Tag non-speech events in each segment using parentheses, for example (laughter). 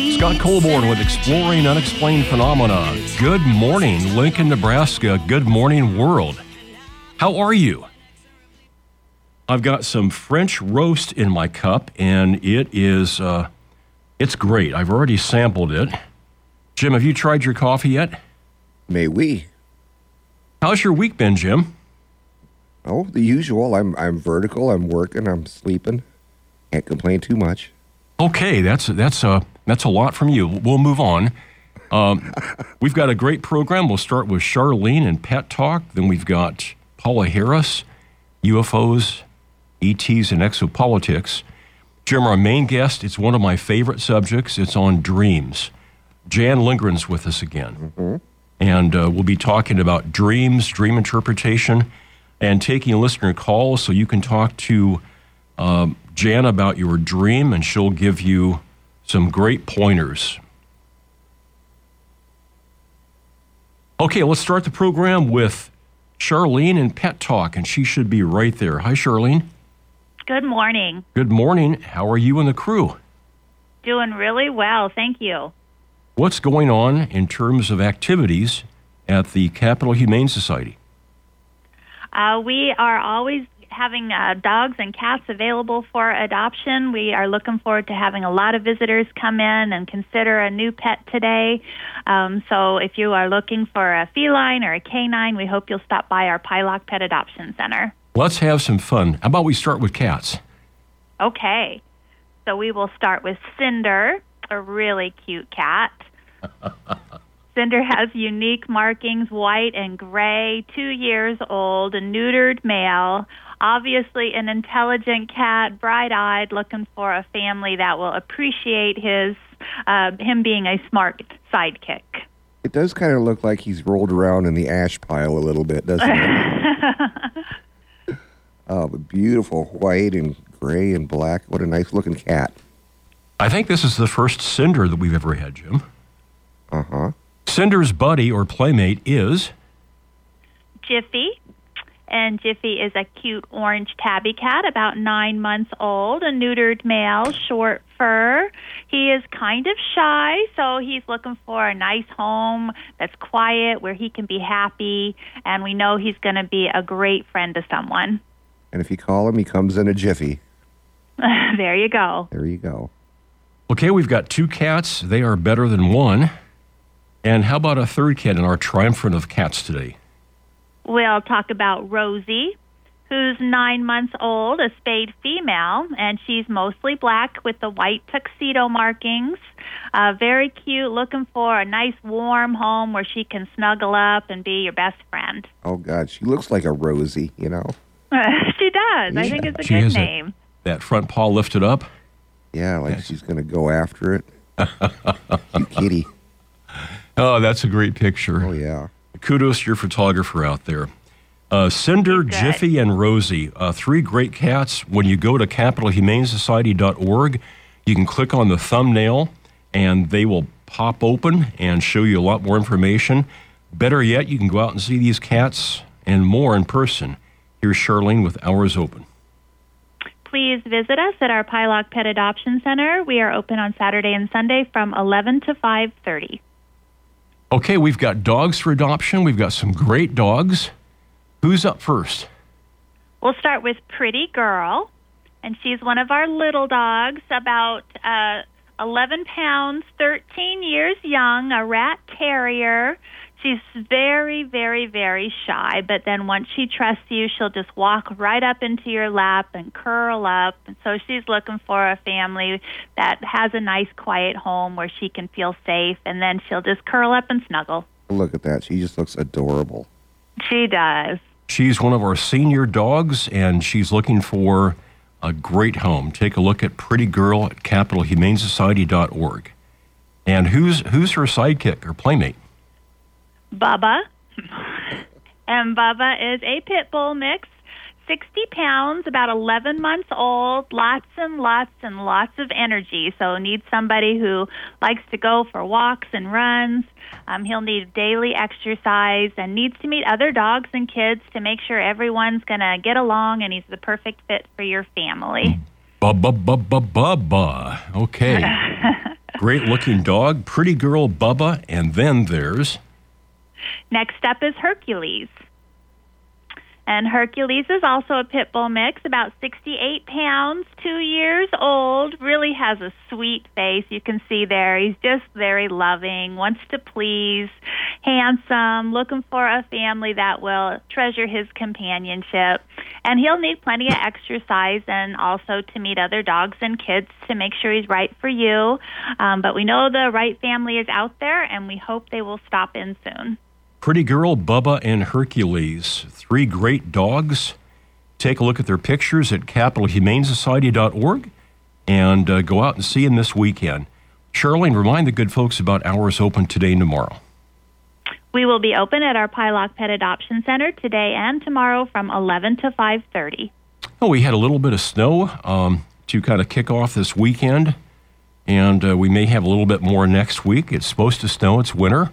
Scott Colborn with Exploring Unexplained Phenomena. Good morning, Lincoln, Nebraska. Good morning, world. How are you? I've got some French roast in my cup, and it is uh, it's great. I've already sampled it. Jim, have you tried your coffee yet? May we? How's your week been, Jim? Oh, the usual. I'm I'm vertical. I'm working. I'm sleeping. Can't complain too much. Okay, that's that's a that's a lot from you. We'll move on. Um, we've got a great program. We'll start with Charlene and Pet Talk. Then we've got Paula Harris, UFOs, ETs, and exopolitics. Jim, our main guest, it's one of my favorite subjects. It's on dreams. Jan Lindgren's with us again. Mm-hmm. And uh, we'll be talking about dreams, dream interpretation, and taking listener calls so you can talk to um, Jan about your dream, and she'll give you some great pointers. Okay, let's start the program with Charlene and Pet Talk, and she should be right there. Hi, Charlene. Good morning. Good morning. How are you and the crew? Doing really well, thank you. What's going on in terms of activities at the Capital Humane Society? Uh, we are always having uh, dogs and cats available for adoption. We are looking forward to having a lot of visitors come in and consider a new pet today. Um, so if you are looking for a feline or a canine, we hope you'll stop by our Pieloch Pet Adoption Center. Let's have some fun. How about we start with cats? Okay. So we will start with Cinder, a really cute cat. (laughs) Cinder has unique markings, white and gray, two years old, a neutered male, obviously an intelligent cat, bright-eyed, looking for a family that will appreciate his uh, him being a smart sidekick. It does kind of look like he's rolled around in the ash pile a little bit, doesn't it? (laughs) oh, but beautiful white and gray and black. What a nice looking cat. I think this is the first Cinder that we've ever had, Jim. Uh huh. Cinder's buddy or playmate is Jiffy. And Jiffy is a cute orange tabby cat, about nine months old, a neutered male, short fur. He is kind of shy, so he's looking for a nice home that's quiet where he can be happy, and we know he's going to be a great friend to someone. And if you call him, he comes in a jiffy. (laughs) there you go. There you go. Okay, we've got two cats. They are better than one. And how about a third cat in our triumphant of cats today? We'll talk about Rosie, who's nine months old, a spayed female, and she's mostly black with the white tuxedo markings. Uh, very cute, looking for a nice warm home where she can snuggle up and be your best friend. Oh, God. She looks like a Rosie, you know? (laughs) she does. Yeah. I think it's a she good name. A, that front paw lifted up? Yeah, like yes. she's going to go after it. (laughs) kitty. Oh, that's a great picture. Oh, yeah. Kudos to your photographer out there. Uh, Cinder, Jiffy, and Rosie, uh, three great cats. When you go to capitalhumanesociety.org, you can click on the thumbnail and they will pop open and show you a lot more information. Better yet, you can go out and see these cats and more in person. Here's Charlene with Hours Open. Please visit us at our Pieloch Pet Adoption Center. We are open on Saturday and Sunday from 11 to 5:30. Okay, we've got dogs for adoption. We've got some great dogs. Who's up first? We'll start with Pretty Girl, and she's one of our little dogs, about uh, 11 pounds, 13 years young, a rat terrier. She's very, very, very shy, but then once she trusts you, she'll just walk right up into your lap and curl up. And so she's looking for a family that has a nice, quiet home where she can feel safe, and then she'll just curl up and snuggle. Look at that. She just looks adorable. She does. She's one of our senior dogs, and she's looking for a great home. Take a look at Pretty Girl at capitalhumanesociety.org. And who's who's her sidekick or playmate? Bubba. (laughs) and Bubba is a pit bull mix, 60 pounds, about 11 months old, lots and lots and lots of energy. So, needs somebody who likes to go for walks and runs. Um, he'll need daily exercise and needs to meet other dogs and kids to make sure everyone's going to get along and he's the perfect fit for your family. Bubba, bubba, bubba. Okay. (laughs) great looking dog, pretty girl Bubba, and then there's. Next up is Hercules. And Hercules is also a pit bull mix, about 68 pounds, two years old. Really has a sweet face. You can see there. He's just very loving, wants to please, handsome, looking for a family that will treasure his companionship. And he'll need plenty of exercise and also to meet other dogs and kids to make sure he's right for you. Um, but we know the right family is out there, and we hope they will stop in soon. Pretty Girl, Bubba, and Hercules, three great dogs. Take a look at their pictures at capitalhumanesociety.org and uh, go out and see them this weekend. Charlene, remind the good folks about hours open today and tomorrow. We will be open at our Pieloch Pet Adoption Center today and tomorrow from 11 to 5:30. Oh, we had a little bit of snow um, to kind of kick off this weekend, and uh, we may have a little bit more next week. It's supposed to snow. It's winter.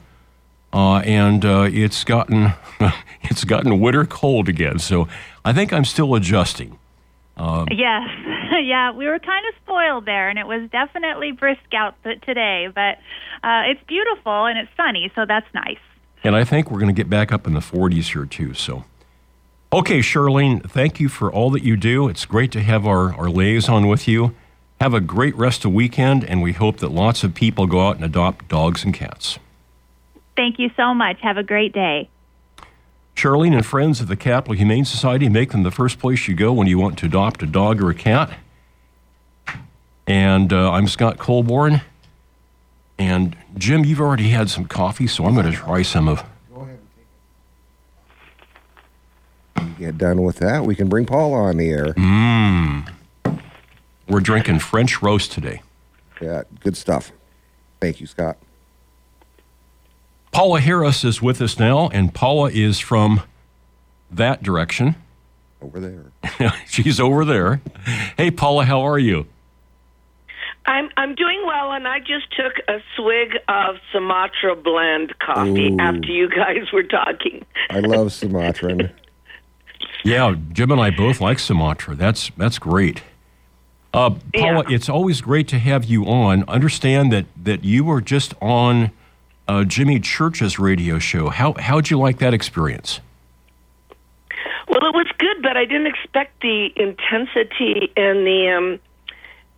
Uh, and uh, it's gotten (laughs) it's gotten winter cold again. So I think I'm still adjusting. Um, yes, (laughs) yeah, we were kind of spoiled there, and it was definitely brisk out today. But uh, it's beautiful and it's sunny, so that's nice. And I think we're going to get back up in the 40s here too. So. Okay, Charlene, thank you for all that you do. It's great to have our, our liaison with you. Have a great rest of weekend, and we hope that lots of people go out and adopt dogs and cats. Thank you so much. Have a great day. Charlene and friends of the Capital Humane Society make them the first place you go when you want to adopt a dog or a cat. And uh, I'm Scott Colborn. And Jim, you've already had some coffee, so I'm going to try some of. Go ahead and Get done with that. We can bring Paul on the air. Mmm. We're drinking French roast today. Yeah, good stuff. Thank you, Scott. Paula Harris is with us now, and Paula is from that direction. Over there. (laughs) She's over there. Hey, Paula, how are you? I'm I'm doing well, and I just took a swig of Sumatra blend coffee Ooh. after you guys were talking. I love Sumatran. (laughs) yeah, Jim and I both like Sumatra. That's that's great. Uh, Paula, yeah. it's always great to have you on. Understand that that you were just on uh, Jimmy Church's radio show. How how'd you like that experience? Well, it was good, but I didn't expect the intensity and the um,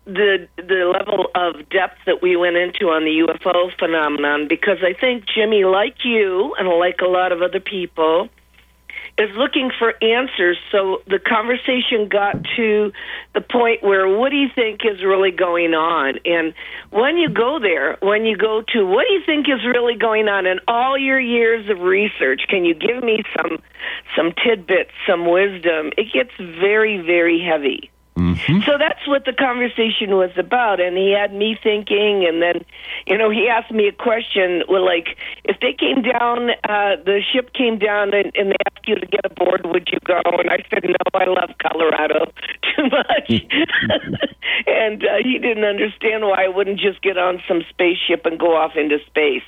the the level of depth that we went into on the UFO phenomenon. Because I think Jimmy, like you and like a lot of other people, is looking for answers. So the conversation got to the point where what do you think is really going on? And when you go there, when you go to what do you think is really going on in all your years of research, can you give me some some tidbits, some wisdom? It gets very, very heavy. Mm-hmm. So that's what the conversation was about. And he had me thinking, and then, you know, he asked me a question. Well, like, if they came down, uh, the ship came down and, and they asked you to get aboard, would you go? And I said, no, I love Colorado (laughs) too much. (laughs) and uh, he didn't understand why I wouldn't just get on some spaceship and go off into space.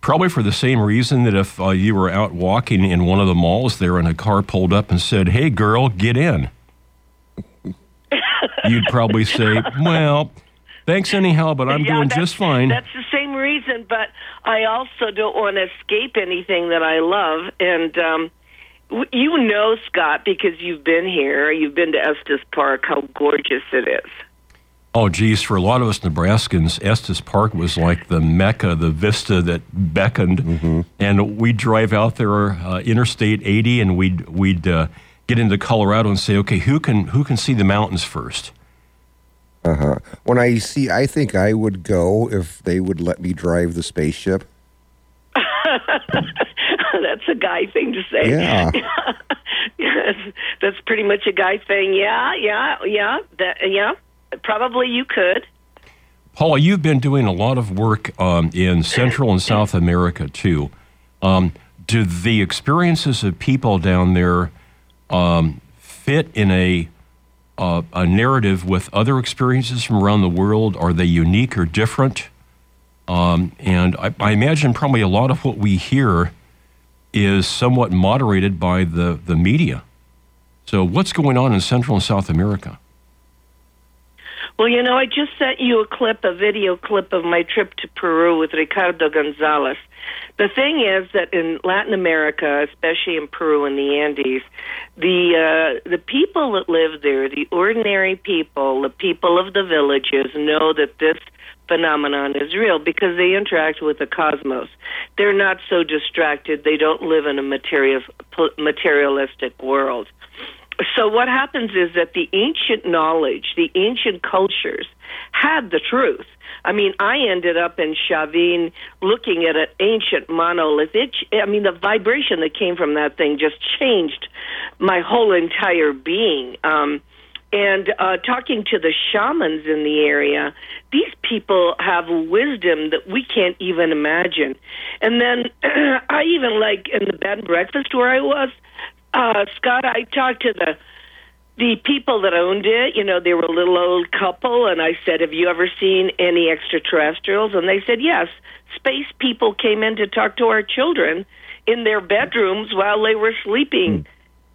Probably for the same reason that if uh, you were out walking in one of the malls there and a car pulled up and said, hey, girl, get in (laughs) you'd probably say, well, thanks anyhow, but I'm yeah, doing just fine. That's the same reason, but I also don't want to escape anything that I love. And um, you know, Scott, because you've been here, you've been to Estes Park, how gorgeous it is. Oh, geez, for a lot of us Nebraskans, Estes Park was like the mecca, the vista that beckoned. Mm-hmm. And we'd drive out there, uh, Interstate 80, and we'd, we'd uh, get into Colorado and say, okay, who can who can see the mountains first? Uh huh. When I see, I think I would go if they would let me drive the spaceship. (laughs) that's a guy thing to say. Yeah. (laughs) yes, that's pretty much a guy thing. Yeah, yeah, yeah. That, yeah. Probably you could. Paula, you've been doing a lot of work um, in Central and South America too. Um, do the experiences of people down there um, fit in a uh, a narrative with other experiences from around the world? Are they unique or different? Um, and I, I, imagine probably a lot of what we hear is somewhat moderated by the, the media. So, what's going on in Central and South America? Well, you know, I just sent you a clip, a video clip of my trip to Peru with Ricardo Gonzalez. The thing is that in Latin America, especially in Peru and the Andes, the uh, the people that live there, the ordinary people, the people of the villages, know that this phenomenon is real because they interact with the cosmos. They're not so distracted. They don't live in a material, materialistic world. So what happens is that the ancient knowledge, the ancient cultures had the truth. I mean, I ended up in Chavin looking at an ancient monolith. It, I mean, the vibration that came from that thing just changed my whole entire being. Um, and uh, talking to the shamans in the area, these people have wisdom that we can't even imagine. And then (clears throat) I even like in the bed and breakfast where I was, uh, Scott, I talked to the the people that owned it, you know, they were a little old couple, and I said, Have you ever seen any extraterrestrials? And they said, Yes. Space people came in to talk to our children in their bedrooms while they were sleeping. Mm.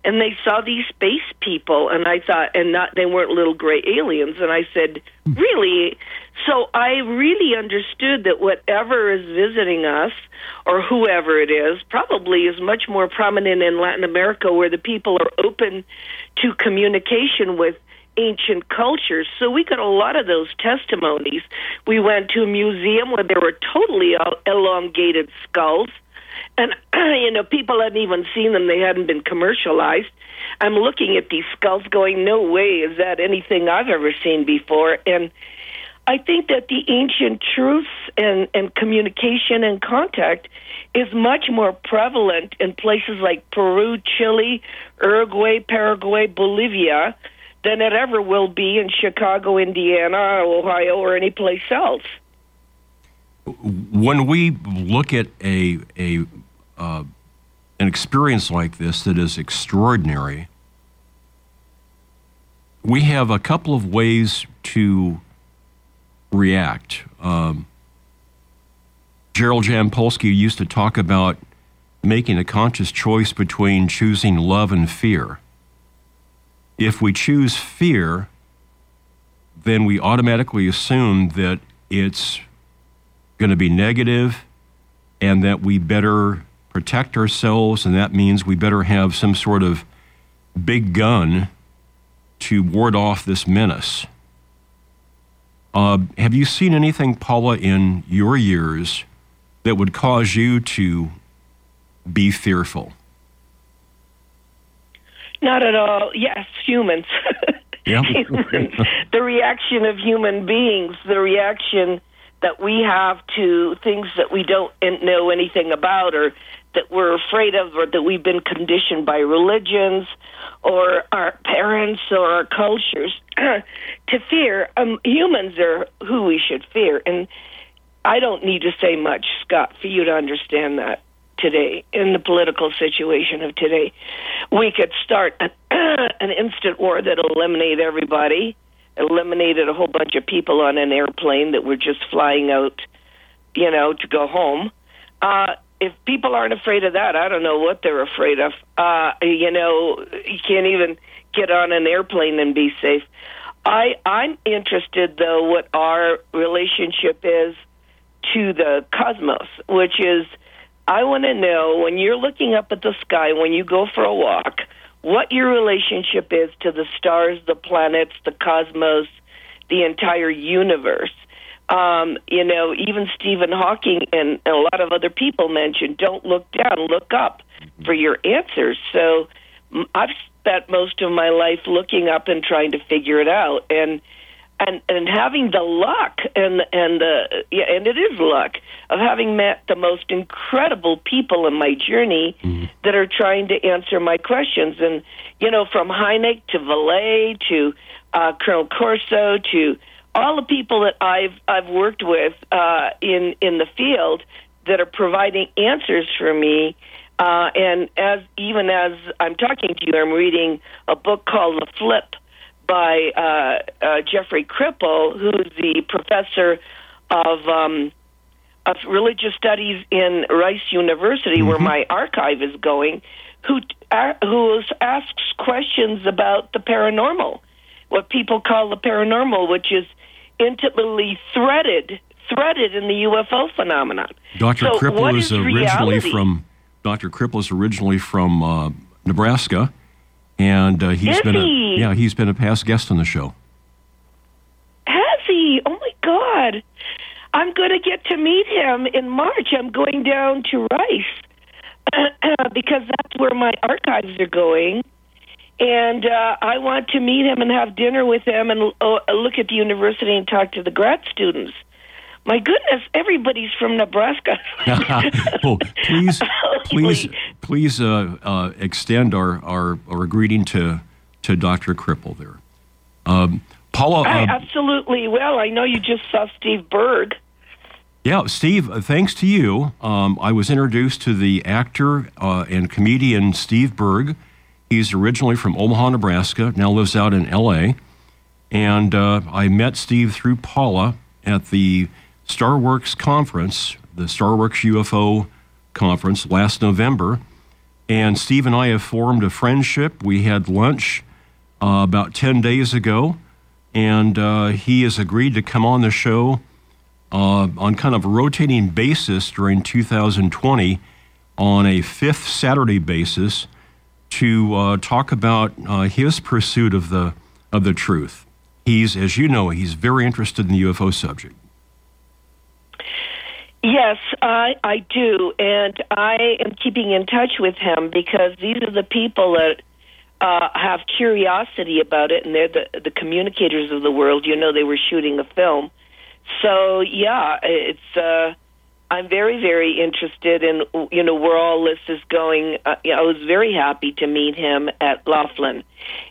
And they saw these space people, and I thought, and not they weren't little gray aliens. And I said, hmm. Really? So I really understood that whatever is visiting us, or whoever it is, probably is much more prominent in Latin America, where the people are open to communication with ancient cultures. So we got a lot of those testimonies. We went to a museum where there were totally elongated skulls. And, (clears throat) you know, people hadn't even seen them, they hadn't been commercialized. I'm looking at these skulls going, no way is that anything I've ever seen before. And I think that the ancient truths and, and communication and contact is much more prevalent in places like Peru, Chile, Uruguay, Paraguay, Bolivia than it ever will be in Chicago, Indiana, Ohio, or any place else. When we look at a a uh, an experience like this that is extraordinary, we have a couple of ways to react. Um, Gerald Jampolsky used to talk about making a conscious choice between choosing love and fear. If we choose fear, then we automatically assume that it's going to be negative and that we better protect ourselves, and that means we better have some sort of big gun to ward off this menace. Uh, have you seen anything, Paula, in your years that would cause you to be fearful? Not at all. Yes, humans. (laughs) Yeah. humans. the reaction of human beings, the reaction that we have to things that we don't know anything about or that we're afraid of or that we've been conditioned by religions or our parents or our cultures (clears throat) to fear. Um, humans are who we should fear. And I don't need to say much, Scott, for you to understand that today in the political situation of today. We could start an, (clears throat) an instant war that'll eliminate everybody, eliminated a whole bunch of people on an airplane that were just flying out, you know, to go home. Uh, if people aren't afraid of that, I don't know what they're afraid of. Uh, you know, you can't even get on an airplane and be safe. I I'm interested though what our relationship is to the cosmos, which is I want to know when you're looking up at the sky when you go for a walk, what your relationship is to the stars, the planets, the cosmos, the entire universe um, you know, even Stephen Hawking and and a lot of other people mentioned, don't look down, look up for your answers. So I've spent most of my life looking up and trying to figure it out, and and and having the luck and and the yeah, and it is luck of having met the most incredible people in my journey mm-hmm. that are trying to answer my questions, and you know, from Hynek to Vallée to uh, Colonel Corso to all the people that I've I've worked with uh, in in the field that are providing answers for me. Uh, and as even as I'm talking to you, I'm reading a book called The Flip by uh, uh, Jeffrey Kripal, who's the professor of um, of religious studies in Rice University, mm-hmm. where my archive is going. Who uh, who asks questions about the paranormal what people call the paranormal, which is intimately threaded threaded in the UFO phenomenon. Dr. So Kripal is is originally reality? from Dr. Kripal is originally from uh, Nebraska, and uh, he's Is been he? a yeah he's been a past guest on the show. Has he? Oh my God! I'm going to get to meet him in March. I'm going down to Rice (clears throat) because that's where my archives are going. And uh, I want to meet him and have dinner with him and uh, look at the university and talk to the grad students. My goodness, everybody's from Nebraska. (laughs) well, please, (laughs) please, please uh, uh, extend our, our, our greeting to to Dr. Kripal there. Um, Paula, I uh, absolutely Well, I know you just saw Steve Berg. yeah, Steve, uh, thanks to you, um, I was introduced to the actor uh, and comedian Steve Berg. He's originally from Omaha, Nebraska, now lives out in L.A. And uh, I met Steve through Paula at the StarWorks conference, the StarWorks UFO conference last November. And Steve and I have formed a friendship. We had lunch uh, about 10 days ago, and uh, he has agreed to come on the show uh, on kind of a rotating basis during 2020 on a fifth Saturday basis to uh, talk about uh, his pursuit of the of the truth. He's, as you know, he's very interested in the UFO subject. Yes, I I do, and I am keeping in touch with him because these are the people that uh, have curiosity about it, and they're the the communicators of the world. You know, they were shooting a film, so yeah, it's. Uh, I'm very very interested in you know where all this is going. Uh, yeah, I was very happy to meet him at Laughlin,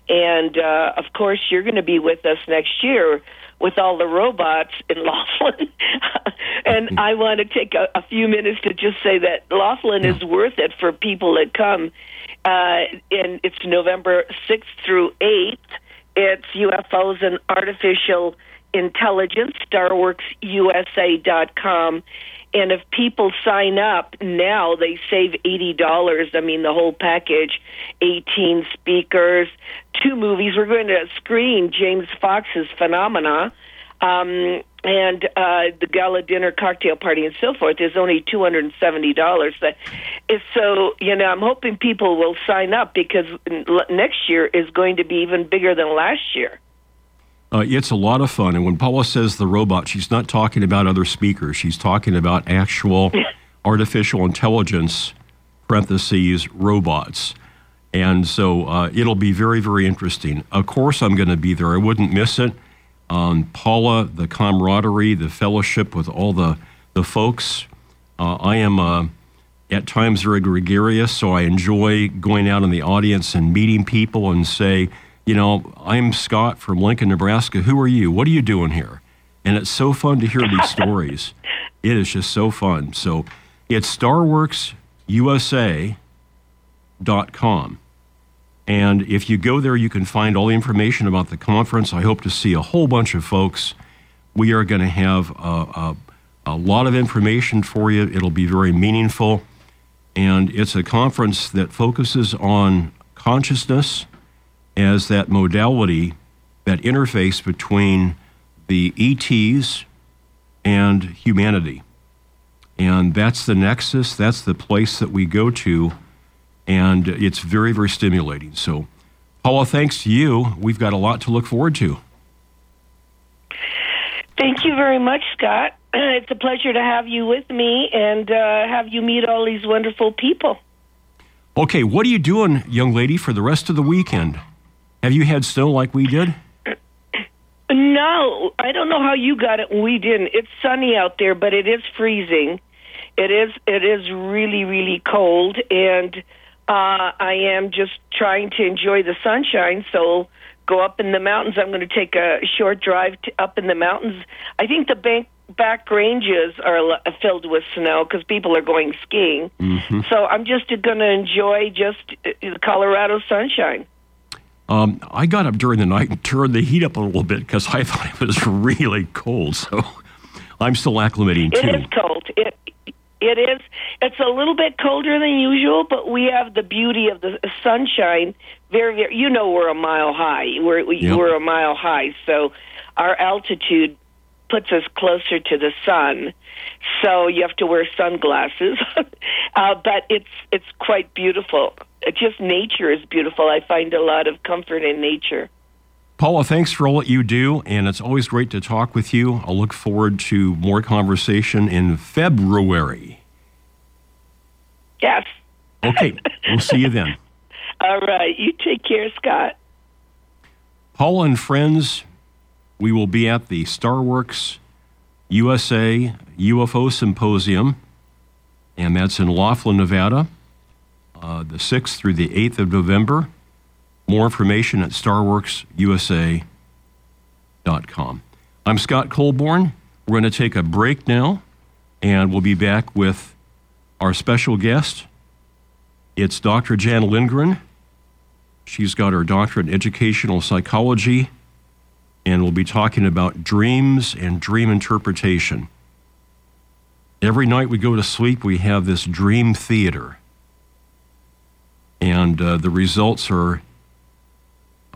and uh, of course you're going to be with us next year with all the robots in Laughlin. (laughs) and I want to take a, a few minutes to just say that Laughlin is worth it for people that come. Uh, and it's November 6th through 8th. It's UFOs and Artificial Intelligence, StarWorksUSA.com. And if people sign up now, they save $80. I mean, the whole package 18 speakers, two movies. We're going to screen James Fox's Phenomena. Um, and uh, the gala dinner, cocktail party, and so forth is only two hundred and seventy dollars. So you know, I'm hoping people will sign up because next year is going to be even bigger than last year. Uh, it's a lot of fun. And when Paula says the robot, she's not talking about other speakers. She's talking about actual (laughs) artificial intelligence, parentheses, robots. And so uh, it'll be very, very interesting. Of course, I'm going to be there. I wouldn't miss it. Um, Paula, the camaraderie, the fellowship with all the, the folks. Uh, I am uh, at times very gregarious, so I enjoy going out in the audience and meeting people and say, you know, I'm Scott from Lincoln, Nebraska. Who are you? What are you doing here? And it's so fun to hear these stories. (laughs) It is just so fun. So it's StarWorksUSA.com. And if you go there, you can find all the information about the conference. I hope to see a whole bunch of folks. We are going to have a, a, a lot of information for you. It'll be very meaningful. And it's a conference that focuses on consciousness as that modality, that interface between the ETs and humanity. And that's the nexus, that's the place that we go to. And it's very, very stimulating. So, Paula, thanks to you, we've got a lot to look forward to. Thank you very much, Scott. (clears throat) It's a pleasure to have you with me and uh, have you meet all these wonderful people. Okay, what are you doing, young lady, for the rest of the weekend? Have you had snow like we did? (clears throat) No, I don't know how you got it we didn't. It's sunny out there, but it is freezing. It is it is really really cold and uh I am just trying to enjoy the sunshine, so go up in the mountains. I'm going to take a short drive to, up in the mountains. I think the bank back ranges are filled with snow because people are going skiing. So I'm just going to enjoy just uh, the Colorado sunshine. Um, I got up during the night and turned the heat up a little bit because I (laughs) thought it was really cold. So I'm still acclimating It too. is cold. It it is, It's a little bit colder than usual, but we have the beauty of the sunshine. Very, very. You know, we're a mile high. We're we, Yep. we're a mile high, so our altitude puts us closer to the sun. So you have to wear sunglasses, (laughs) uh, but it's it's quite beautiful. It just nature is beautiful. I find a lot of comfort in nature. Paula, thanks for all that you do, and it's always great to talk with you. I'll look forward to more conversation in February. Yes. Okay, we'll see you then. (laughs) All right. You take care, Scott. Paula and friends, we will be at the Starworks USA UFO Symposium, and that's in Laughlin, Nevada, uh, the 6th through the 8th of November. More information at starworksusa.com. I'm Scott Colborn. We're going to take a break now, and we'll be back with our special guest. It's Dr. Jan Lindgren. She's got her doctorate in educational psychology, and we'll be talking about dreams and dream interpretation. Every night we go to sleep, we have this dream theater, and uh, the results are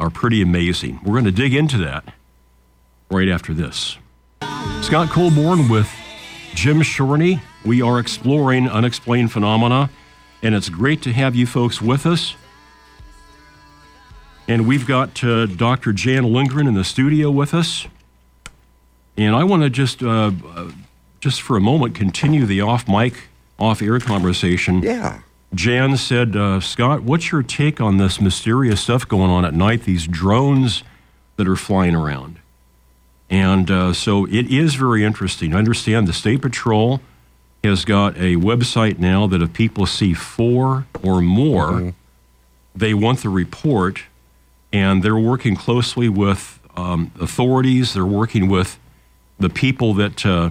are pretty amazing. We're going to dig into that right after this. Scott Colborn with Jim Shorney. We are exploring unexplained phenomena, and it's great to have you folks with us. And we've got uh, Dr. Jan Lindgren in the studio with us. And I want to just, uh, uh, just for a moment, continue the off mic, off air conversation. Yeah. Jan said, uh, Scott, what's your take on this mysterious stuff going on at night, these drones that are flying around? And uh, so it is very interesting. I understand the State Patrol has got a website now that if people see four or more, they want the report, and they're working closely with um, authorities. They're working with the people that uh,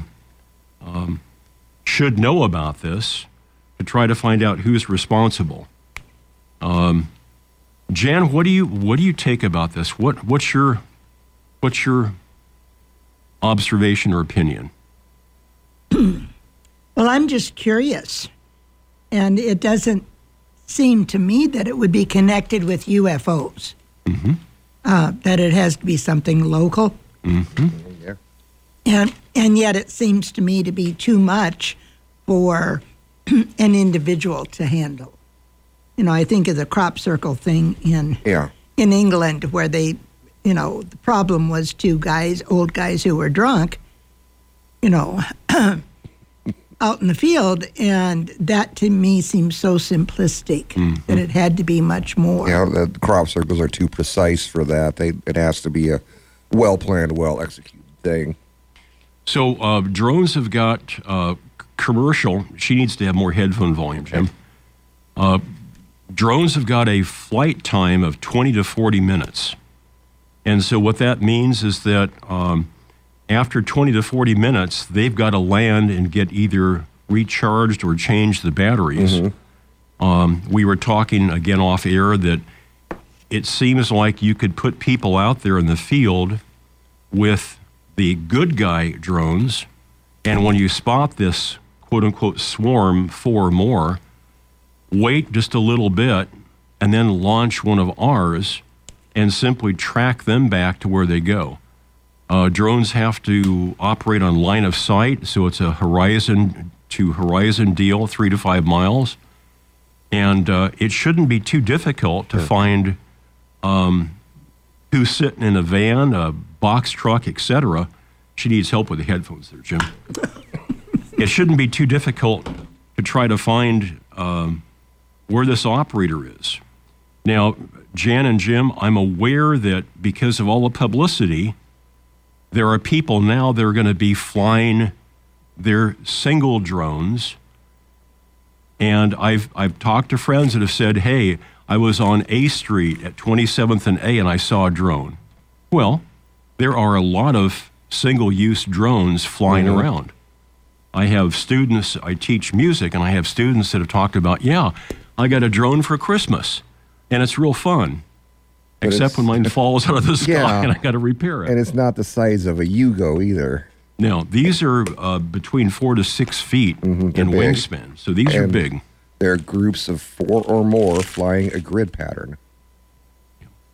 um, should know about this to try to find out who's responsible. Um, Jan, what do you what do you take about this? What what's your what's your observation or opinion? (clears throat) Well, I'm just curious. And it doesn't seem to me that it would be connected with UFOs. Uh, that it has to be something local. Yeah. And, and yet it seems to me to be too much for (clears throat) an individual to handle. You know, I think of the crop circle thing in Yeah. in England where they, you know, the problem was two guys, old guys who were drunk, you know, (clears throat) out in the field, and that to me seems so simplistic that it had to be much more. Yeah, the crop circles are too precise for that. They it has to be a well planned, well executed thing. So uh, drones have got uh, commercial. She needs to have more headphone volume, Jim. Uh, drones have got a flight time of 20 to 40 minutes. And so what that means is that um, after 20 to 40 minutes, they've got to land and get either recharged or change the batteries. Um, we were talking again off air that it seems like you could put people out there in the field with the good guy drones, and when you spot this quote unquote swarm, four more, wait just a little bit and then launch one of ours and simply track them back to where they go. Uh, drones have to operate on line of sight, so it's a horizon to horizon deal, three to five miles. And uh, it shouldn't be too difficult to find um, who's sitting in a van, a box truck, etc. She needs help with the headphones there, Jim. (laughs) it shouldn't be too difficult to try to find um, where this operator is. Now, Jan and Jim, I'm aware that because of all the publicity, there are people now that are going to be flying their single drones. And I've, I've talked to friends that have said, hey, I was on A Street at 27th and A and I saw a drone. Well, there are a lot of single use drones flying around. I have students, I teach music, and I have students that have talked about, yeah, I got a drone for Christmas, and it's real fun. Except when mine (laughs) falls out of the sky Yeah. and I got to repair it. And it's not the size of a Yugo either. Now, these are uh, between four to six feet in they're big. wingspan. So these are big. They're groups of four or more flying a grid pattern.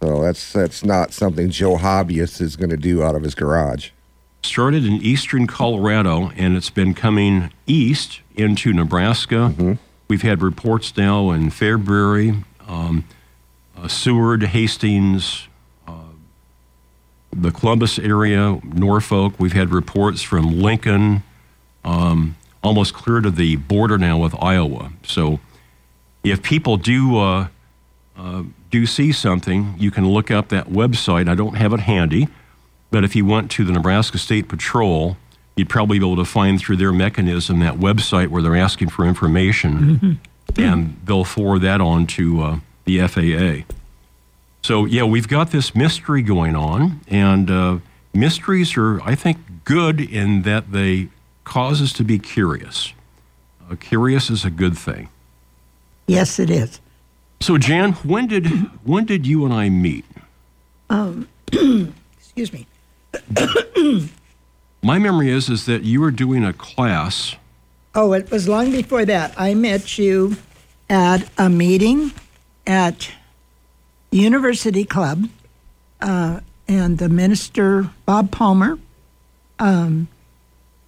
So that's that's not something Joe Hobbyist is going to do out of his garage. Started in eastern Colorado, and it's been coming east into Nebraska. We've had reports now in Fairbury, um, uh, Seward, Hastings, uh, the Columbus area, Norfolk. We've had reports from Lincoln, um, almost clear to the border now with Iowa. So, if people do uh, uh, do see something, you can look up that website. I don't have it handy, but if you went to the Nebraska State Patrol, you'd probably be able to find through their mechanism that website where they're asking for information, and they'll forward that on to uh, the FAA. So, yeah, we've got this mystery going on, and uh, mysteries are, I think, good in that they cause us to be curious. Uh, curious is a good thing. Yes, it is. So, Jan, when did when did you and I meet? Um, (clears throat) Excuse me. My memory is is that you were doing a class. Oh, it was long before that. I met you at a meeting at University Club, uh, and the minister, Bob Palmer, um,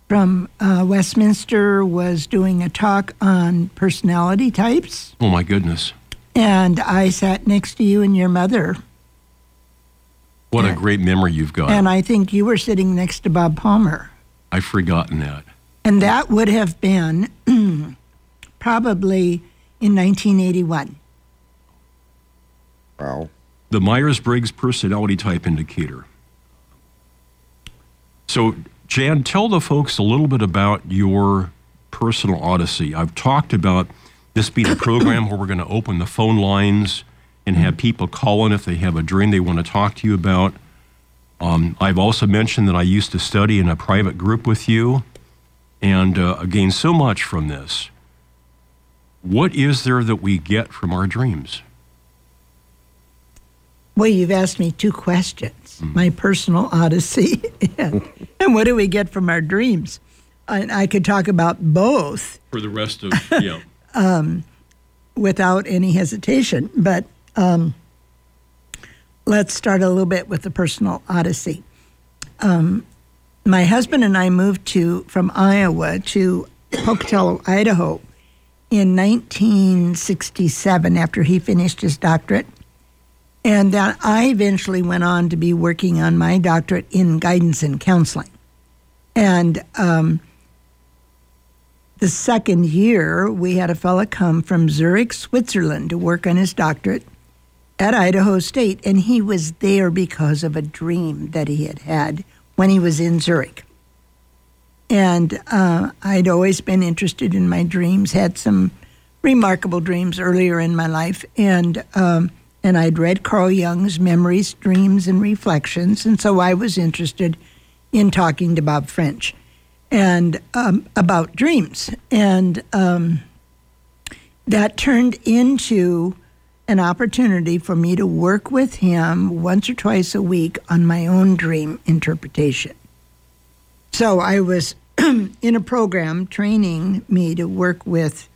from uh, Westminster, was doing a talk on personality types. Oh my goodness, And I sat next to you and your mother, what a great memory you've got! and I think you were sitting next to Bob Palmer. I've forgotten that. And that would have been (clears throat) probably in 1981. Wow. The Myers Briggs Personality Type Indicator. So, Jan, tell the folks a little bit about your personal odyssey. I've talked about this being a program where we're going to open the phone lines and have people call in if they have a dream they want to talk to you about. Um, I've also mentioned that I used to study in a private group with you and uh, gained so much from this. What is there that we get from our dreams? Well, you've asked me two questions my personal odyssey, and, (laughs) and what do we get from our dreams? And I could talk about both For the rest of, yeah. (laughs) without any hesitation, but um, let's start a little bit with the personal odyssey. Um, my husband and I moved to from Iowa to Pocatello, Idaho, in 1967 after he finished his doctorate. And that I eventually went on to be working on my doctorate in guidance and counseling. And um, the second year, we had a fella come from Zurich, Switzerland to work on his doctorate at Idaho State. And he was there because of a dream that he had had when he was in Zurich. And uh, I'd always been interested in my dreams, had some remarkable dreams earlier in my life. And um, and I'd read Carl Jung's Memories, Dreams, and Reflections, and so I was interested in talking to Bob French and um, about dreams, and um, that turned into an opportunity for me to work with him once or twice a week on my own dream interpretation. So I was (clears throat) in a program training me to work with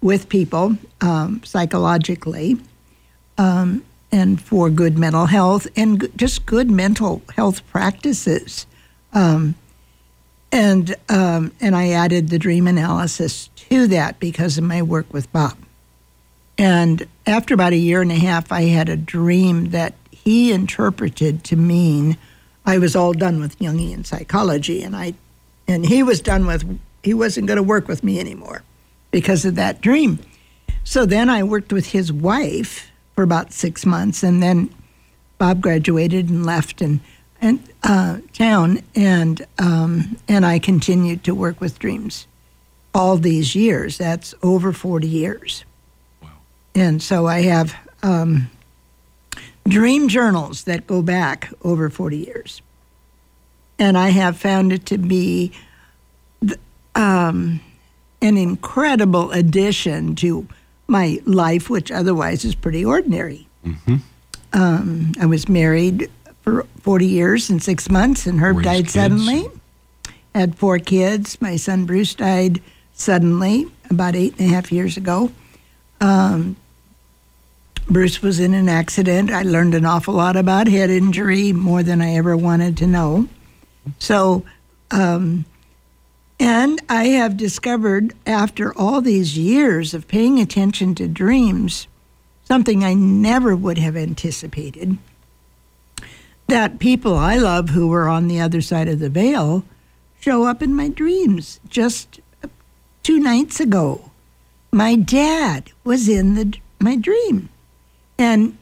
with people um, psychologically um, and for good mental health and g- just good mental health practices. Um, and um, and I added the dream analysis to that because of my work with Bob. And after about a year and a half, I had a dream that he interpreted to mean I was all done with Jungian psychology, and I and he was done with he wasn't going to work with me anymore because of that dream. So then I worked with his wife for about six months, and then Bob graduated and left and and uh, town, and um, and I continued to work with dreams all these years. That's over forty years, and so I have um, dream journals that go back over forty years, and I have found it to be th- um, an incredible addition to my life, which otherwise is pretty ordinary. Um, I was married for 40 years and six months, and Herb Raised died kids. suddenly. had four kids. My son Bruce died suddenly about eight and a half years ago. Um, Bruce was in an accident. I learned an awful lot about head injury, more than I ever wanted to know. So, um, and I have discovered after all these years of paying attention to dreams, something I never would have anticipated that people I love who were on the other side of the veil show up in my dreams. Just two nights ago, my dad was in the, my dream. And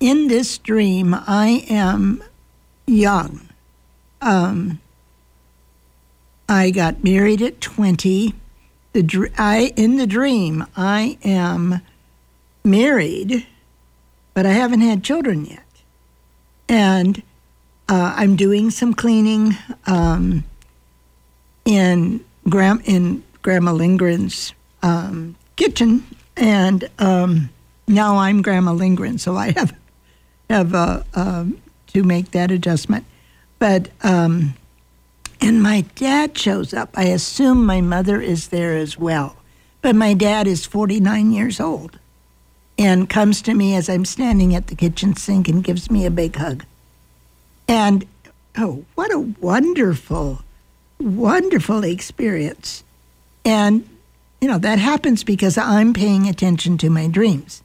in this dream, I am young. Um, I got married at 20. The I in the dream, I am married, but I haven't had children yet. And uh, I'm doing some cleaning um, in Gram in Grandma Lindgren's um, kitchen, and um, now I'm Grandma Lindgren, so I have have uh, um, to make that adjustment. But um, and my dad shows up. I assume my mother is there as well, but my dad is 49 years old, and comes to me as I'm standing at the kitchen sink and gives me a big hug. And oh, what a wonderful, wonderful experience. And, you know, that happens because I'm paying attention to my dreams.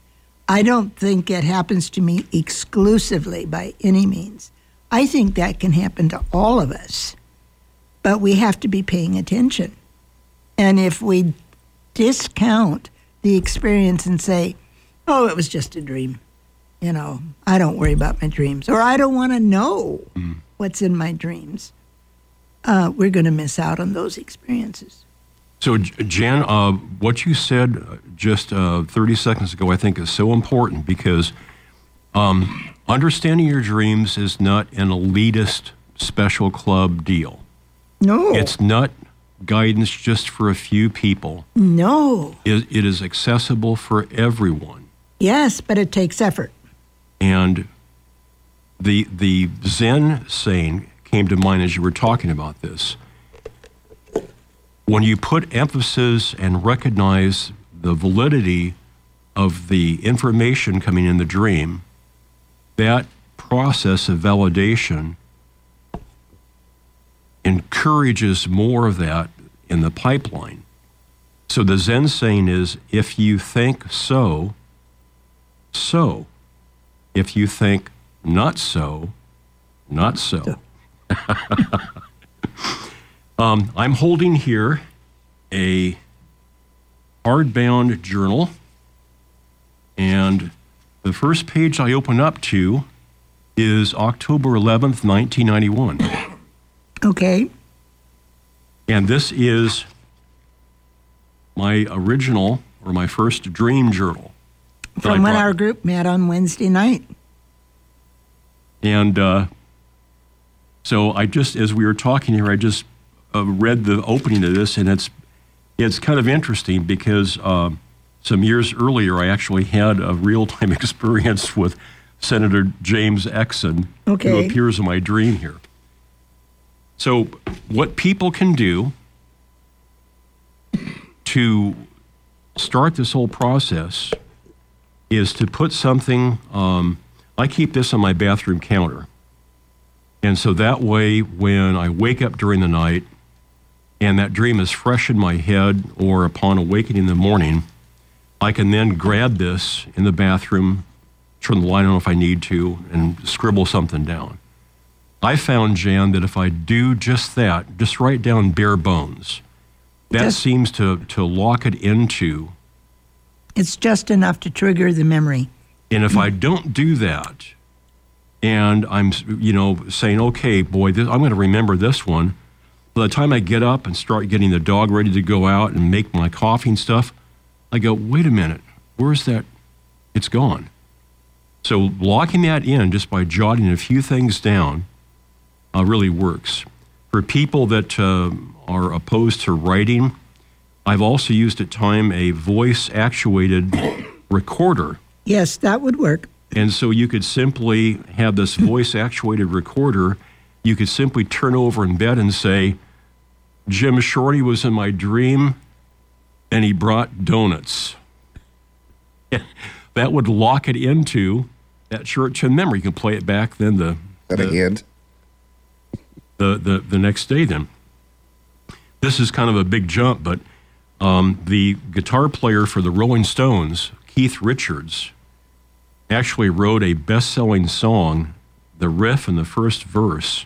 I don't think it happens to me exclusively by any means. I think that can happen to all of us, but we have to be paying attention. And if we discount the experience and say, oh, it was just a dream, you know, I don't worry about my dreams, or I don't want to know mm. what's in my dreams. Uh, we're going to miss out on those experiences. So, Jan, uh, what you said uh, just uh, 30 seconds ago, I think is so important because um, understanding your dreams is not an elitist special club deal. No. It's not guidance just for a few people. No. It, it is accessible for everyone. Yes, but it takes effort. And the the Zen saying came to mind as you were talking about this. When you put emphasis and recognize the validity of the information coming in the dream, that process of validation encourages more of that in the pipeline. So the Zen saying is if you think so, so. If you think not so, not so. (laughs) um, I'm holding here a hardbound journal, and the first page I open up to is October 11th, 1991. Okay. And this is my original or my first dream journal. From when our group met on Wednesday night. And uh, so I just, as we were talking here, I just uh, read the opening of this, and it's it's kind of interesting because uh, some years earlier, I actually had a real time (laughs) experience with Senator James Exon, okay. who appears in my dream here. So, what people can do to start this whole process is to put something. Um, I keep this on my bathroom counter. And so that way, when I wake up during the night and that dream is fresh in my head, or upon awakening in the morning, I can then grab this in the bathroom, turn the light on if I need to, and scribble something down. I found, Jan, that if I do just that, just write down bare bones, that just, seems to, to lock it into it's just enough to trigger the memory. And if I don't do that, and I'm, you know, saying, okay, boy, this, I'm going to remember this one. By the time I get up and start getting the dog ready to go out and make my coffee and stuff, I go, wait a minute, where's that? It's gone. So locking that in just by jotting a few things down uh, really works. For people that uh, are opposed to writing, I've also used at time a voice actuated recorder. Yes, that would work. And so you could simply have this voice actuated recorder. You could simply turn over in bed and say, Jim Shorty was in my dream, and he brought donuts. (laughs) that would lock it into that short-term memory. You can play it back then the That a the, hint? the, the, the next day then. This is kind of a big jump, but um, the guitar player for the Rolling Stones, Keith Richards, actually wrote a best-selling song, the riff and the first verse,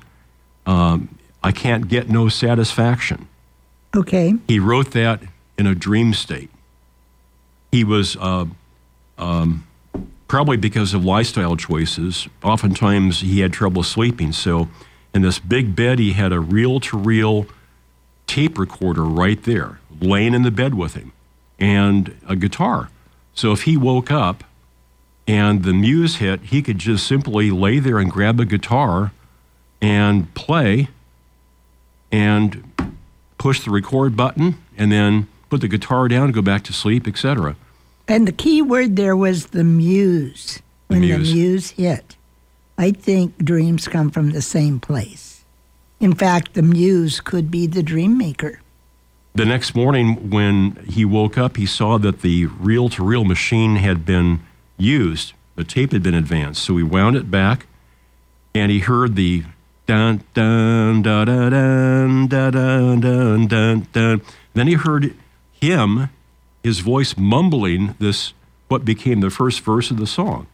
um, I Can't Get No Satisfaction. Okay. He wrote that in a dream state. He was uh, um, probably because of lifestyle choices. Oftentimes he had trouble sleeping. So in this big bed, he had a reel to reel tape recorder right there, laying in the bed with him, and a guitar. So if he woke up and the muse hit, he could just simply lay there and grab a guitar and play and push the record button and then put the guitar down, go back to sleep, etc. And the key word there was the muse. The When muse. the muse hit, I think dreams come from the same place. In fact, the muse could be the dream maker. The next morning, when he woke up, he saw that the reel to reel machine had been used. The tape had been advanced. So he wound it back and he heard the dun dun da da dun da dun dun dun dun. Then he heard him, his voice mumbling this, what became the first verse of the song.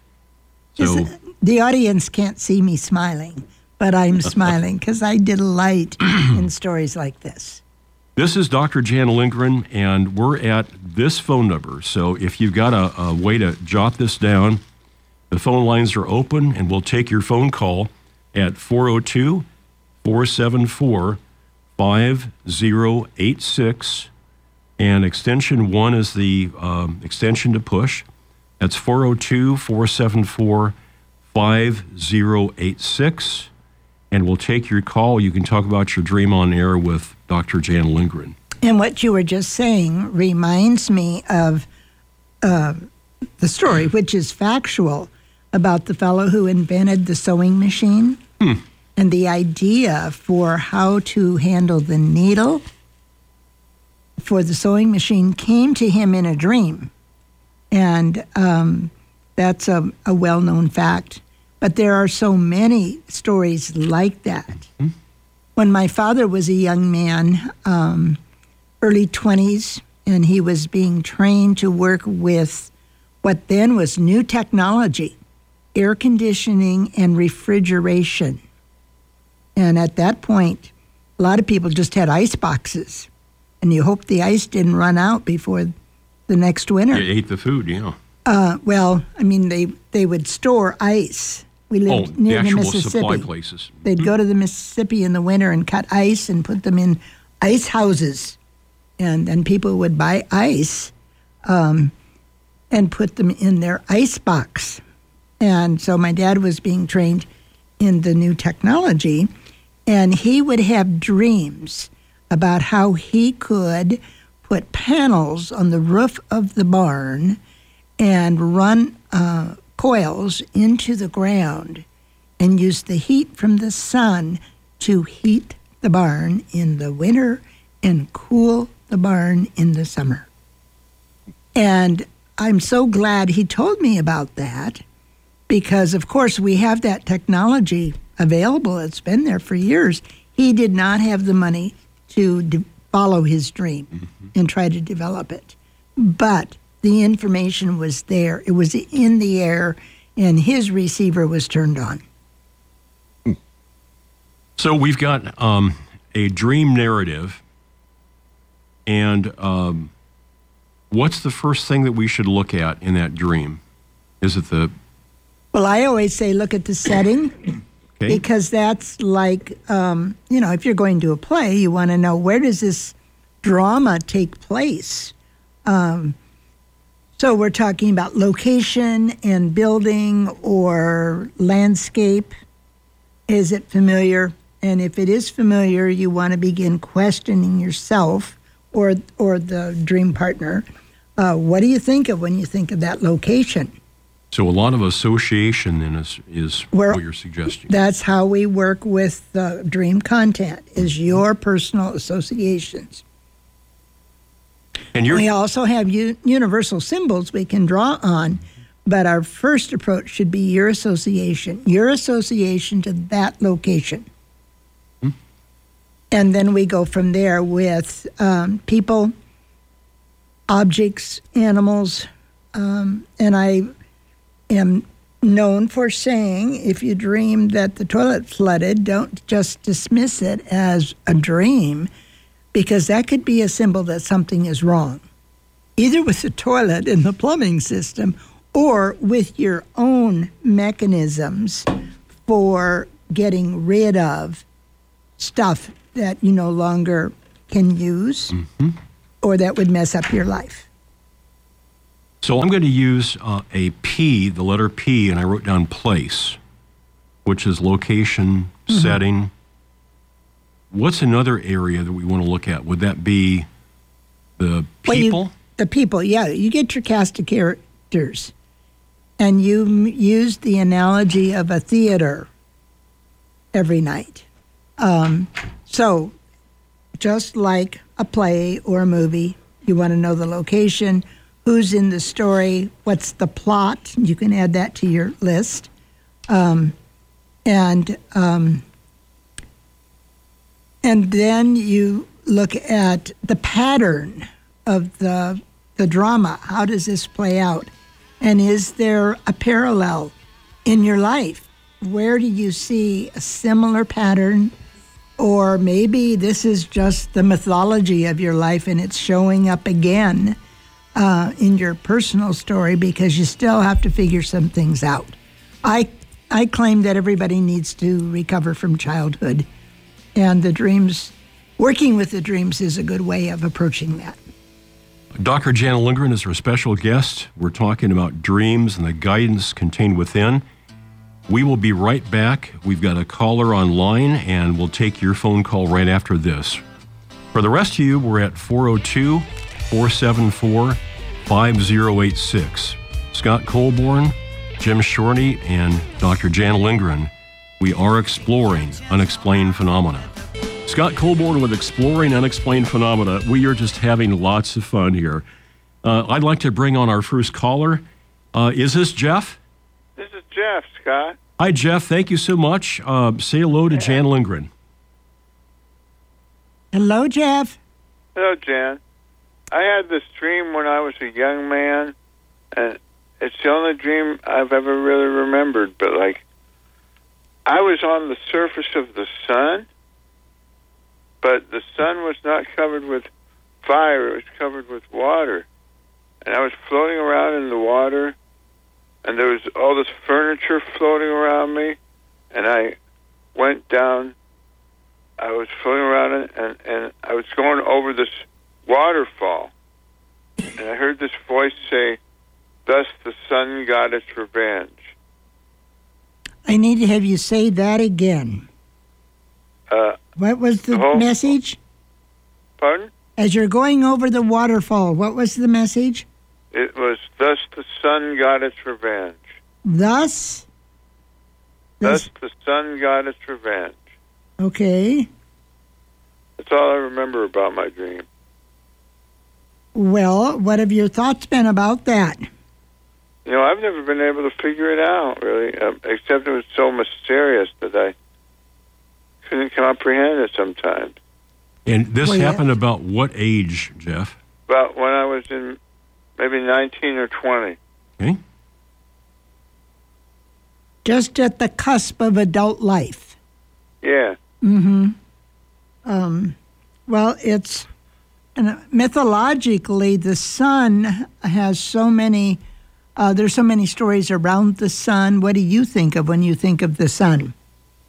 So. Is- the audience can't see me smiling, but I'm (laughs) smiling because I delight (clears throat) in stories like this. This is Dr. Jan Lindgren, and we're at this phone number. So if you've got a, a way to jot this down, the phone lines are open, and we'll take your phone call at 402 474 5086. And extension one is the um, extension to push. That's 402 474 5086 and we'll take your call. You can talk about your dream on air with Dr. Jan Lindgren. And what you were just saying reminds me of uh, the story, which is factual, about the fellow who invented the sewing machine and the idea for how to handle the needle for the sewing machine came to him in a dream. And um, that's a, a well known fact. But there are so many stories like that. When my father was a young man, um, early 20s, and he was being trained to work with what then was new technology air conditioning and refrigeration. And at that point, a lot of people just had ice boxes, and you hoped the ice didn't run out before the next winter. You ate the food, yeah. Uh, well, I mean, they, they would store ice. We Oh, lived the near the, actual Mississippi. supply places. They'd go to the Mississippi in the winter and cut ice and put them in ice houses. And then people would buy ice um, and put them in their ice box. And so my dad was being trained in the new technology, and he would have dreams about how he could put panels on the roof of the barn and run uh, coils into the ground and use the heat from the sun to heat the barn in the winter and cool the barn in the summer. And I'm so glad he told me about that because, of course, we have that technology available. It's been there for years. He did not have the money to de- follow his dream and try to develop it. But the information was there, it was in the air, and his receiver was turned on. So we've got um, a dream narrative, and um, what's the first thing that we should look at in that dream? Is it the Well, I always say look at the setting (clears throat) okay? because that's like, um, you know, if you're going to a play, you want to know where does this drama take place? Um, so we're talking about location and building or landscape. Is it familiar? And if it is familiar, you want to begin questioning yourself or or the dream partner. Uh, what do you think of when you think of that location? So a lot of association then is, is Where- what you're suggesting. That's how we work with the dream content is your personal associations. and We also have u- universal symbols we can draw on, but our first approach should be your association, your association to that location. And then we go from there with um, people, objects, animals. Um, and I am known for saying if you dream that the toilet flooded, don't just dismiss it as a dream because that could be a symbol that something is wrong, either with the toilet and the plumbing system or with your own mechanisms for getting rid of stuff that you no longer can use mm-hmm. or that would mess up your life. So I'm going to use uh, a P, the letter P, and I wrote down place, which is location, setting. What's another area that we want to look at? Would that be the Well, you- people? the people, yeah. You get your cast of characters, and you m- use the analogy of a theater every night. Um, so, just like a play or a movie, you want to know the location, who's in the story, what's the plot. You can add that to your list. Um, and um, and then you look at the pattern of the the drama. How does this play out? And is there a parallel in your life? Where do you see a similar pattern? Or maybe this is just the mythology of your life and it's showing up again uh, in your personal story because you still have to figure some things out. I, I claim that everybody needs to recover from childhood, and the dreams, working with the dreams, is a good way of approaching that. Dr. Jana Lindgren is our special guest. We're talking about dreams and the guidance contained within. We will be right back. We've got a caller online, and we'll take your phone call right after this. For the rest of you, we're at 402 474 5086. Scott Colborn, Jim Shorty, and Dr. Jan Lindgren. We are exploring unexplained phenomena. Scott Colborn with Exploring Unexplained Phenomena. We are just having lots of fun here. Uh, I'd like to bring on our first caller. Uh, is this Jeff? This is Jeff, Scott. Hi, Jeff. Thank you so much. Uh, say hello to Jan Lindgren. Hello, Jeff. Hello, Jan. I had this dream when I was a young man, and it's the only dream I've ever really remembered. But, like, I was on the surface of the sun, but the sun was not covered with fire, it was covered with water. And I was floating around in the water, and there was all this furniture floating around me, and I went down. I was floating around and, and I was going over this waterfall, and I heard this voice say, "Thus the sun got its revenge." I need to have you say that again. Uh, What was the Oh. message? pardon? As you're going over the waterfall, what was the message? It was, "Thus the sun got its revenge." Thus? Thus the sun got its revenge. Okay. That's all I remember about my dream. Well, what have your thoughts been about that? You know, I've never been able to figure it out, really, um, except it was so mysterious that I couldn't comprehend it sometimes. And this Well, yeah. happened about what age, Jeff? About when I was in maybe 19 or 20, Okay. Just at the cusp of adult life. yeah. Mm-hmm. Um, well, it's and mythologically the sun has so many. Uh, there's so many stories around the sun. What do you think of when you think of the sun?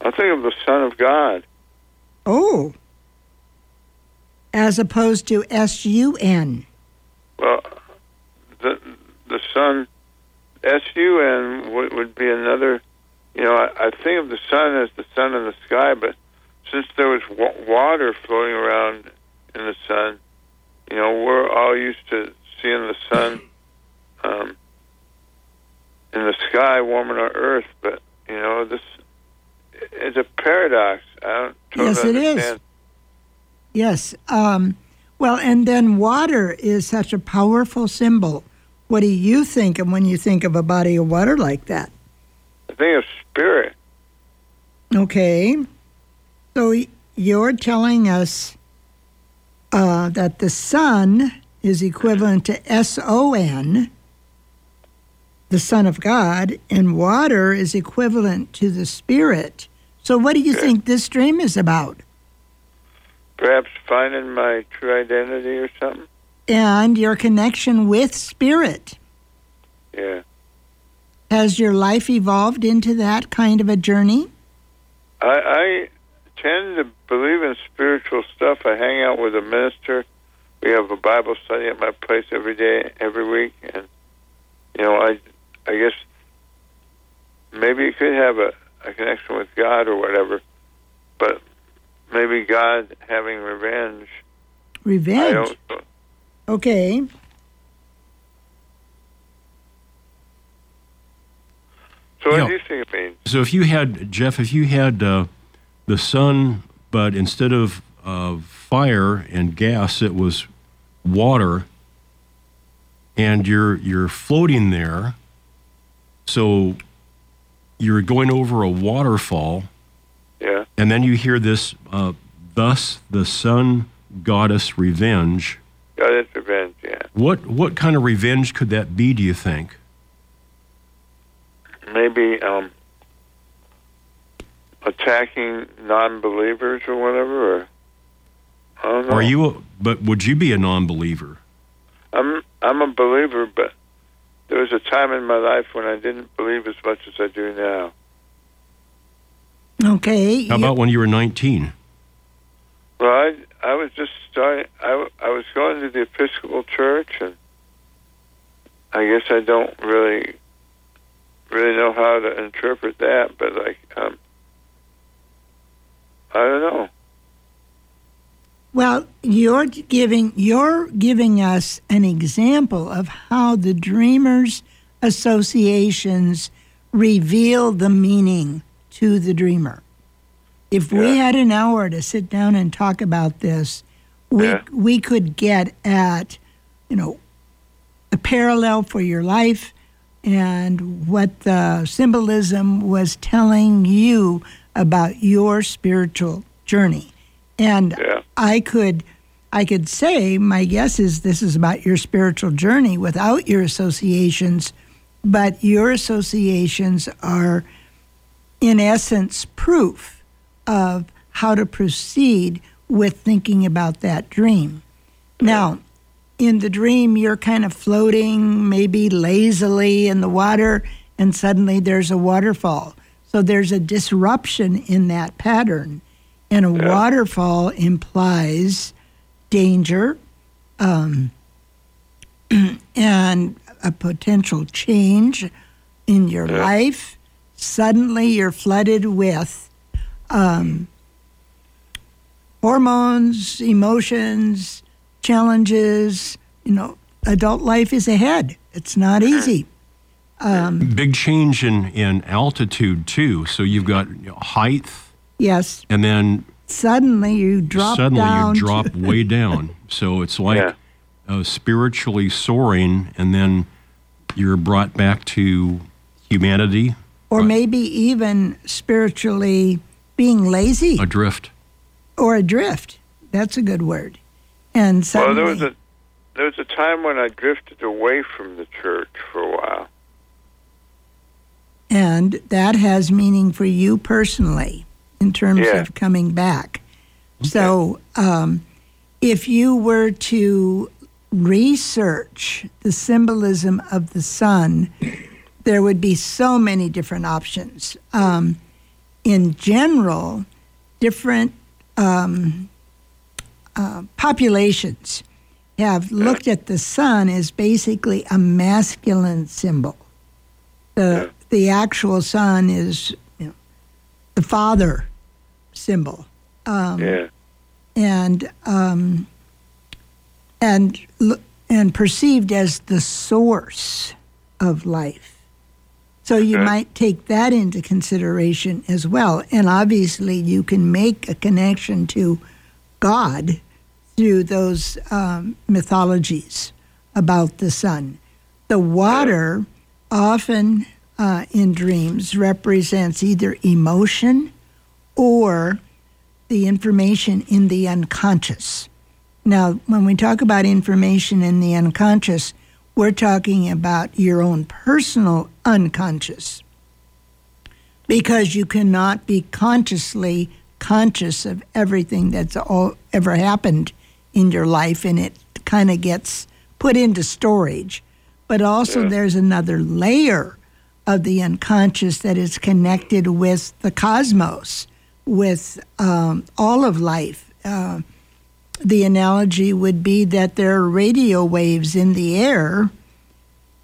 I think of the Son of God. Oh, as opposed to S U N. Well, the the sun, S U N would, would be another. You know, I, I think of the sun as the sun in the sky, but since there was wa- water floating around in the sun, you know, we're all used to seeing the sun um, in the sky warming our Earth, but you know this is a paradox. I don't totally Yes, it is. understand. Yes. Um, well, and then water is such a powerful symbol. What do you think of when you think of a body of water like that? I think of spirit. Okay. So you're telling us uh, that the sun is equivalent to S O N, the Son of God, and water is equivalent to the Spirit. So, what do you think this dream is about? Perhaps finding my true identity or something. And your connection with Spirit. Yeah. Has your life evolved into that kind of a journey? I, I tend to believe in spiritual stuff. I hang out with a minister. We have a Bible study at my place every day, every week, and you know, I, I guess maybe you could have a, a connection with God or whatever, but maybe God having revenge. I Revenge. don't. Okay. So what Yeah. do you think it means? So if you had Jeff, if you had uh, the sun, but instead of uh, fire and gas, it was water, and you're you're floating there. So you're going over a waterfall, Yeah. and then you hear this. Uh, Thus, the sun goddess revenge. God is revenge. Yeah. What what kind of revenge could that be? Do you think? maybe um, attacking non-believers or whatever. Or I don't know. Are you? A, but would you be a non-believer? I'm I'm a believer, but there was a time in my life when I didn't believe as much as I do now. Okay. How about when you were 19? Well, I I was just starting. I w- I was going to the Episcopal Church, and I guess I don't really really know how to interpret that, but like um, I don't know. Well, you're giving you're giving us an example of how the dreamers associations reveal the meaning to the dreamer. If we had an hour to sit down and talk about this, we Yeah. we could get at, you know, a parallel for your life and what the symbolism was telling you about your spiritual journey. And Yeah. I could I could say my guess is this is about your spiritual journey without your associations, but your associations are in essence proof of how to proceed with thinking about that dream. Now, in the dream you're kind of floating maybe lazily in the water and suddenly there's a waterfall. So there's a disruption in that pattern. And a Yeah. waterfall implies danger um, (clears throat) and a potential change in your Yeah. life. Suddenly you're flooded with um, hormones, emotions, challenges. You know, adult life is ahead. It's not (clears throat) easy. Um, Big change in, in altitude, too. So you've got height, yes, and then suddenly you drop down. suddenly down. you to- drop (laughs) way down. So it's like Yeah. uh, spiritually soaring, and then you're brought back to humanity or maybe even spiritually being lazy adrift. or adrift. That's a good word. And suddenly, Well, there was a there was a time when I drifted away from the church for a while. And that has meaning for you personally in terms Yeah. of coming back. So, um, if you were to research the symbolism of the sun, there would be so many different options. Um, in general, different um, uh, populations have looked at the sun as basically a masculine symbol. The the actual sun is you know, the father symbol Um, yeah. and um, and and perceived as the source of life. So you Okay. might take that into consideration as well. And obviously, you can make a connection to God through those um, mythologies about the sun. The water, often uh, in dreams, represents either emotion or the information in the unconscious. Now, when we talk about information in the unconscious, we're talking about your own personal unconscious. Because you cannot be consciously conscious of everything that's all, ever happened in your life, and it kind of gets put into storage. But also, Yeah. there's another layer of the unconscious that is connected with the cosmos, with um, all of life. Uh, the analogy would be that there are radio waves in the air,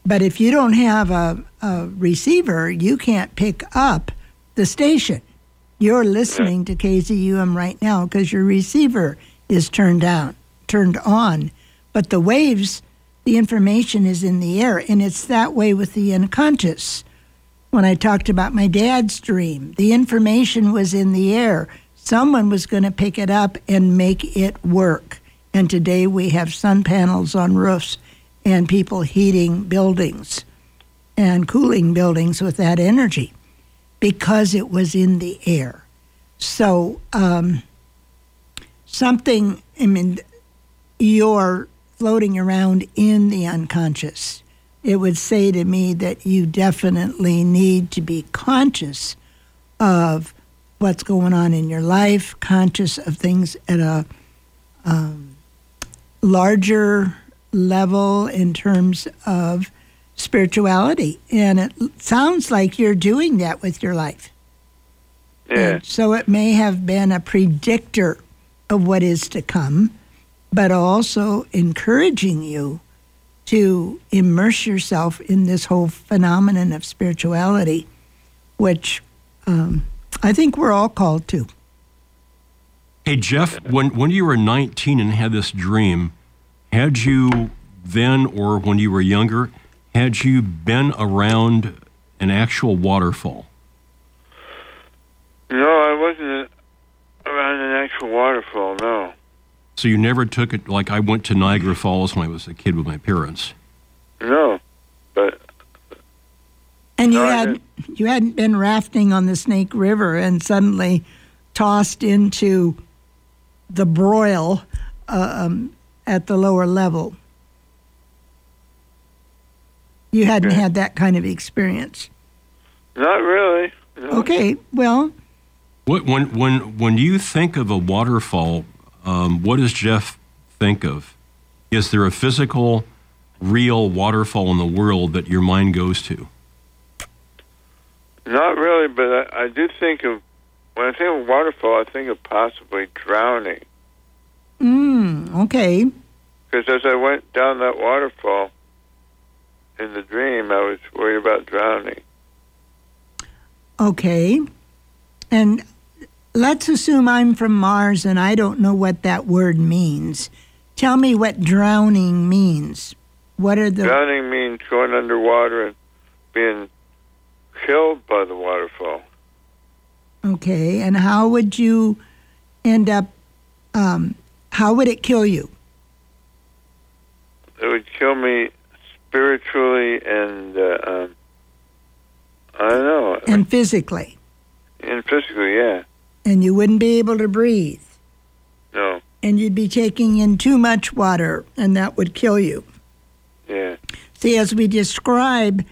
but if you don't have a, a receiver, you can't pick up the station. You're listening to KZUM right now because your receiver is turned down, turned on, but the waves, the information is in the air, and it's that way with the unconscious. When I talked about my dad's dream, the information was in the air. Someone was going to pick it up and make it work. And today we have sun panels on roofs and people heating buildings and cooling buildings with that energy because it was in the air. So, um, something, I mean, you're floating around in the unconscious. It would say to me that you definitely need to be conscious of what's going on in your life, conscious of things at a um, larger level in terms of spirituality. And it sounds like you're doing that with your life. Yeah. And so it may have been a predictor of what is to come, but also encouraging you to immerse yourself in this whole phenomenon of spirituality, which um, I think we're all called to. Hey, Jeff, when, when you were 19 and had this dream, had you then or when you were younger, had you been around an actual waterfall? No, I wasn't around an actual waterfall. No. So you never took it like I went to Niagara Falls when I was a kid with my parents. No. But And you No, had you hadn't been rafting on the Snake River and suddenly tossed into the broil uh, um, at the lower level. You hadn't Okay. had that kind of experience. not really. No. Okay, well, when, when, when you think of a waterfall, um, what does Jeff think of? Is there a physical, real waterfall in the world that your mind goes to? Not really, but I, I do think of when I think of waterfall, I think of possibly drowning. mm, okay. Because as I went down that waterfall in the dream, I was worried about drowning. Okay. And let's assume I'm from Mars and I don't know what that word means. Tell me what drowning means. What are the Drowning means going underwater and being killed by the waterfall. Okay, and how would you end up um, how would it kill you? It would kill me spiritually and uh, um, I don't know, And physically. and physically. Yeah, And you wouldn't be able to breathe. no, And you'd be taking in too much water and that would kill you. yeah, See, as we describe,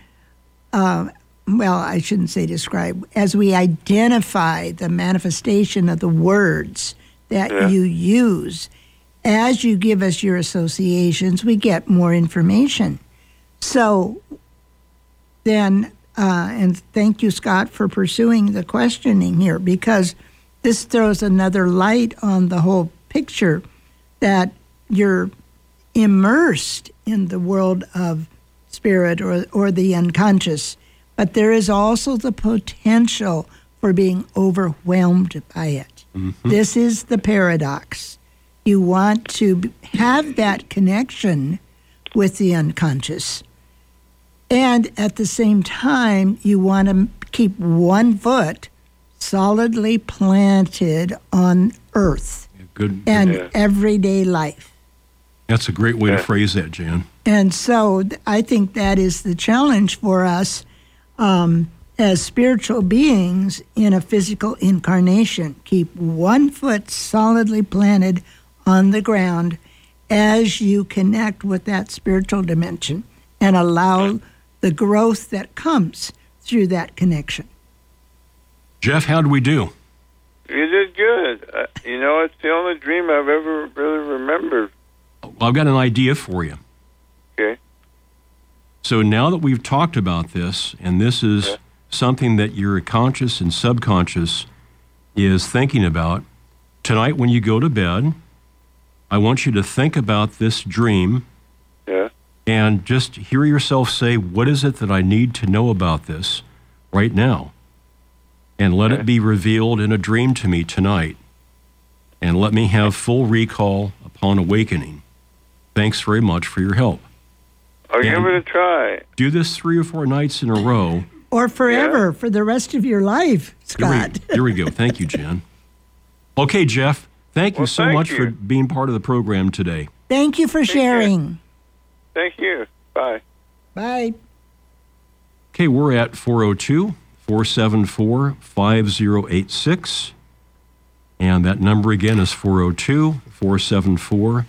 uh, well, I shouldn't say describe, as we identify the manifestation of the words that Yeah. you use, as you give us your associations, we get more information. So then, uh, and thank you, Scott, for pursuing the questioning here, because this throws another light on the whole picture that you're immersed in the world of spirit or, or the unconscious, but there is also the potential for being overwhelmed by it. Mm-hmm. This is the paradox. You want to have that connection with the unconscious, And at the same time, you want to keep one foot solidly planted on earth Good. and Yeah. everyday life. That's a great way to phrase that, Jan. And so I think that is the challenge for us um, as spiritual beings in a physical incarnation. Keep one foot solidly planted on the ground as you connect with that spiritual dimension and allow the growth that comes through that connection. Jeff, how do we do? You did good. Uh, you know, it's the only dream I've ever really remembered. I've got an idea for you. Okay. So now that we've talked about this, and this is Yeah. something that your conscious and subconscious is thinking about, tonight when you go to bed, I want you to think about this dream Yeah. and just hear yourself say, What is it that I need to know about this right now? And let Okay. it be revealed in a dream to me tonight. And let me have full recall upon awakening. Thanks very much for your help. I'll Yeah. give it a try. Do this three or four nights in a row. Or forever, for the rest of your life, Here we, Scott. here we go. Thank you, Jen. (laughs) Okay, Jeff, thank you Well, so thank much for being part of the program today. Thank you for sharing. Thank you. Bye. Bye. Okay, we're at 402 474 5086. And that number again is 402 474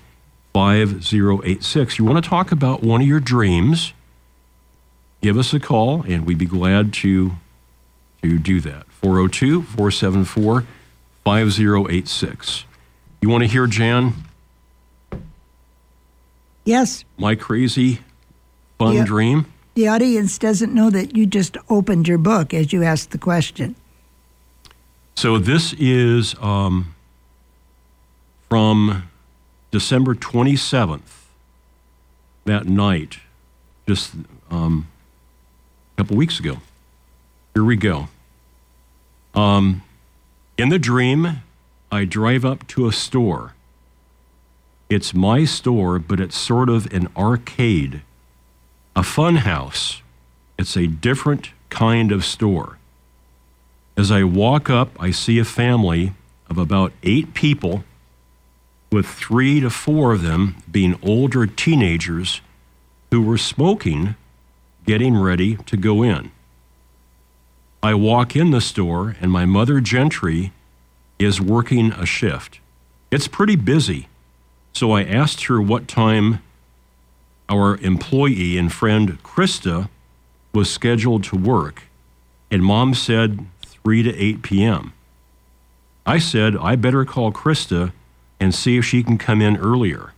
5086. You want to talk about one of your dreams? Give us a call and we'd be glad to, to do that. 402 474 5086. You want to hear, Jan, Yes, my crazy fun Yeah. dream? The audience doesn't know that you just opened your book as you asked the question. So this is um, from December 27th, that night, just um, a couple weeks ago. Here we go. Um, in the dream, I drive up to a store. It's my store, but it's sort of an arcade, a fun house. It's a different kind of store. As I walk up, I see a family of about eight people, with three to four of them being older teenagers who were smoking, getting ready to go in. I walk in the store, and my mother, Gentry, is working a shift. It's pretty busy, so I asked her what time our employee and friend Krista was scheduled to work, and mom said 3 to 8 p.m. I said I better call Krista and see if she can come in earlier.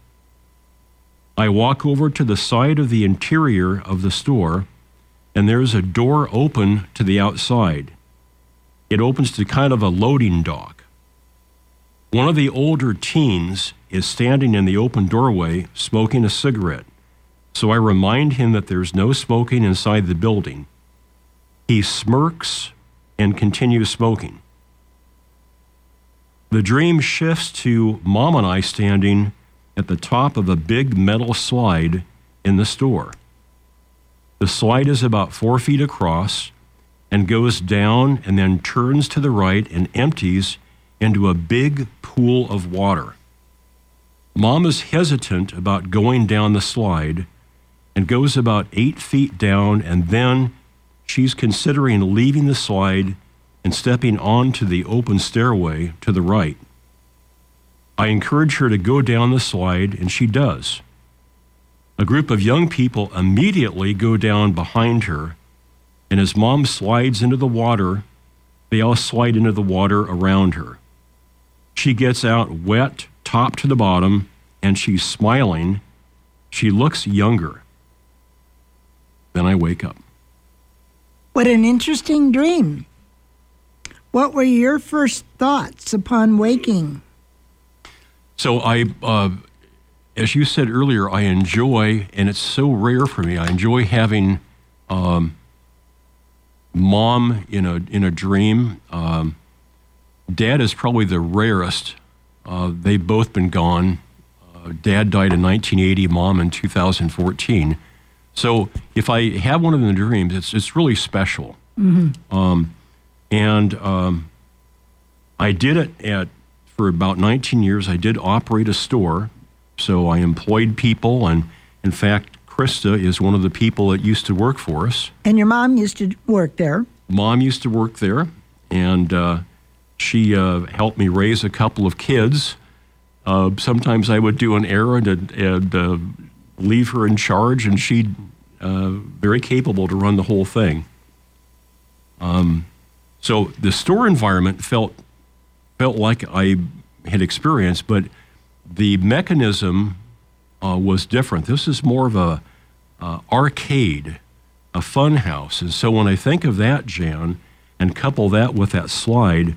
I walk over to the side of the interior of the store, and there's a door open to the outside. It opens to kind of a loading dock. One of the older teens is standing in the open doorway smoking a cigarette, so I remind him that there's no smoking inside the building. He smirks and continues smoking. The dream shifts to Mom and I standing at the top of a big metal slide in the store. The slide is about four feet across and goes down and then turns to the right and empties into a big pool of water. Mom is hesitant about going down the slide and goes about eight feet down, and then she's considering leaving the slide and stepping onto the open stairway to the right. I encourage her to go down the slide, and she does. A group of young people immediately go down behind her, and as mom slides into the water, they all slide into the water around her. She gets out wet, top to the bottom, and she's smiling. She looks younger. Then I wake up. What an interesting dream. What were your first thoughts upon waking? So I, uh, as you said earlier, I enjoy, and it's so rare for me. I enjoy having um, mom in a in a dream. Um, Dad is probably the rarest. Uh, they've both been gone. Uh, Dad died in 1980, Mom in 2014. So if I have one of the dreams, it's it's really special. Um, and um, I did it at for about 19 years. I did operate a store, so I employed people, and in fact, Krista is one of the people that used to work for us. And your mom used to work there. Mom used to work there, and uh, she uh, helped me raise a couple of kids. Uh, sometimes I would do an errand and, and leave her in charge, and she uh, very capable to run the whole thing. Um, so the store environment felt felt like I had experienced, but the mechanism uh, was different. This is more of a uh, arcade, a fun house, and so when I think of that, Jan, and couple that with that slide,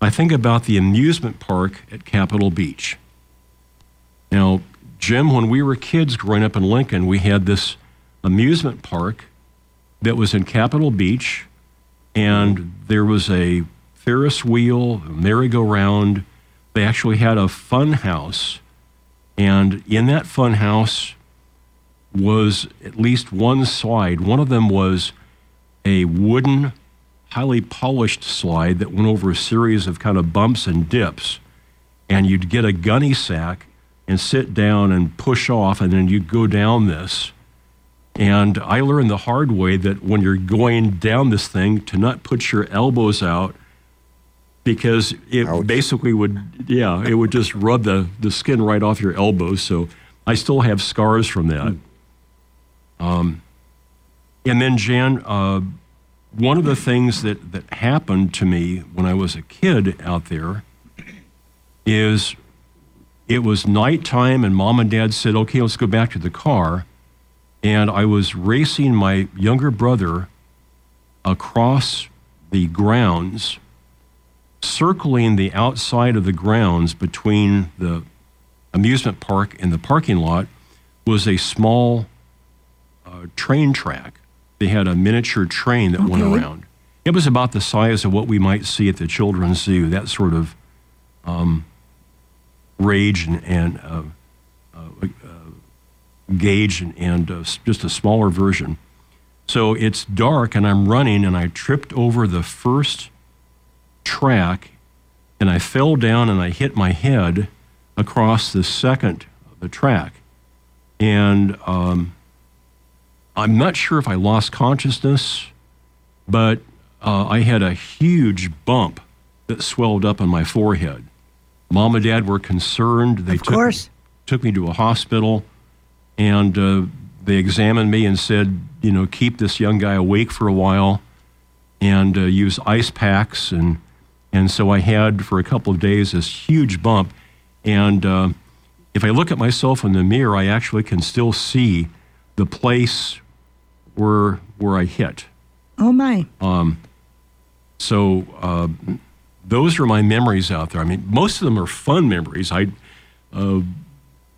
I think about the amusement park at Capitol Beach. Now, Jim, when we were kids growing up in Lincoln, we had this amusement park that was in Capitol Beach, and there was a Ferris wheel, merry-go-round. They actually had a fun house, and in that fun house was at least one slide. One of them was a wooden, highly polished slide that went over a series of kind of bumps and dips, and you'd get a gunny sack and sit down and push off, and then you'd go down this. And I learned the hard way that when you're going down this thing, to not put your elbows out because it Ouch. basically would, yeah, it would just rub the, the skin right off your elbows. So I still have scars from that. Um, and then, Jan, uh, one of the things that, that happened to me when I was a kid out there is it was nighttime, and mom and dad said, okay, let's go back to the car. And I was racing my younger brother across the grounds, circling the outside of the grounds between the amusement park and the parking lot was a small uh, train track. They had a miniature train that went around. It was about the size of what we might see at the children's zoo, that sort of um, rage and, and uh, uh, uh, gauge and, and uh, just a smaller version. So it's dark and I'm running and I tripped over the first track and I fell down and I hit my head across the second the track. And um, I'm not sure if I lost consciousness, but uh, I had a huge bump that swelled up on my forehead. Mom and dad were concerned. They Of took, course. took me to a hospital and uh, they examined me and said, you know, keep this young guy awake for a while and uh, use ice packs. And, and so I had for a couple of days this huge bump. And uh, if I look at myself in the mirror, I actually can still see the place where, where I hit. Oh my. Um, so uh, those are my memories out there. I mean, most of them are fun memories. I, uh,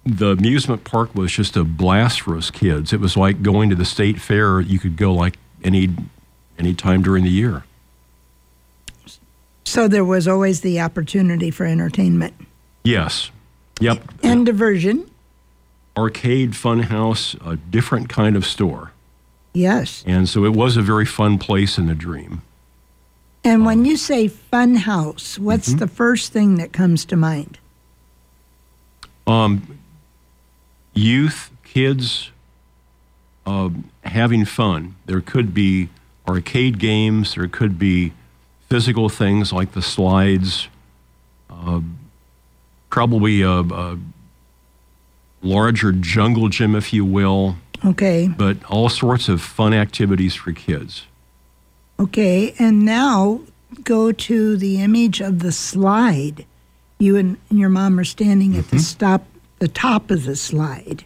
the amusement park was just a blast for us kids. It was like going to the state fair. You could go like any any time during the year. So there was always the opportunity for entertainment Yes. Yep. and diversion. Arcade, fun house, a different kind of store. Yes. And so it was a very fun place in the dream. And when you say fun house, what's Mm-hmm. the first thing that comes to mind? Um, youth, kids, um, having fun. There could be arcade games. There could be physical things like the slides. Um, probably a, a larger jungle gym, if you will. Okay. But all sorts of fun activities for kids. Okay. And now go to the image of the slide. You and, and your mom are standing at Mm-hmm. the stop, the top of the slide.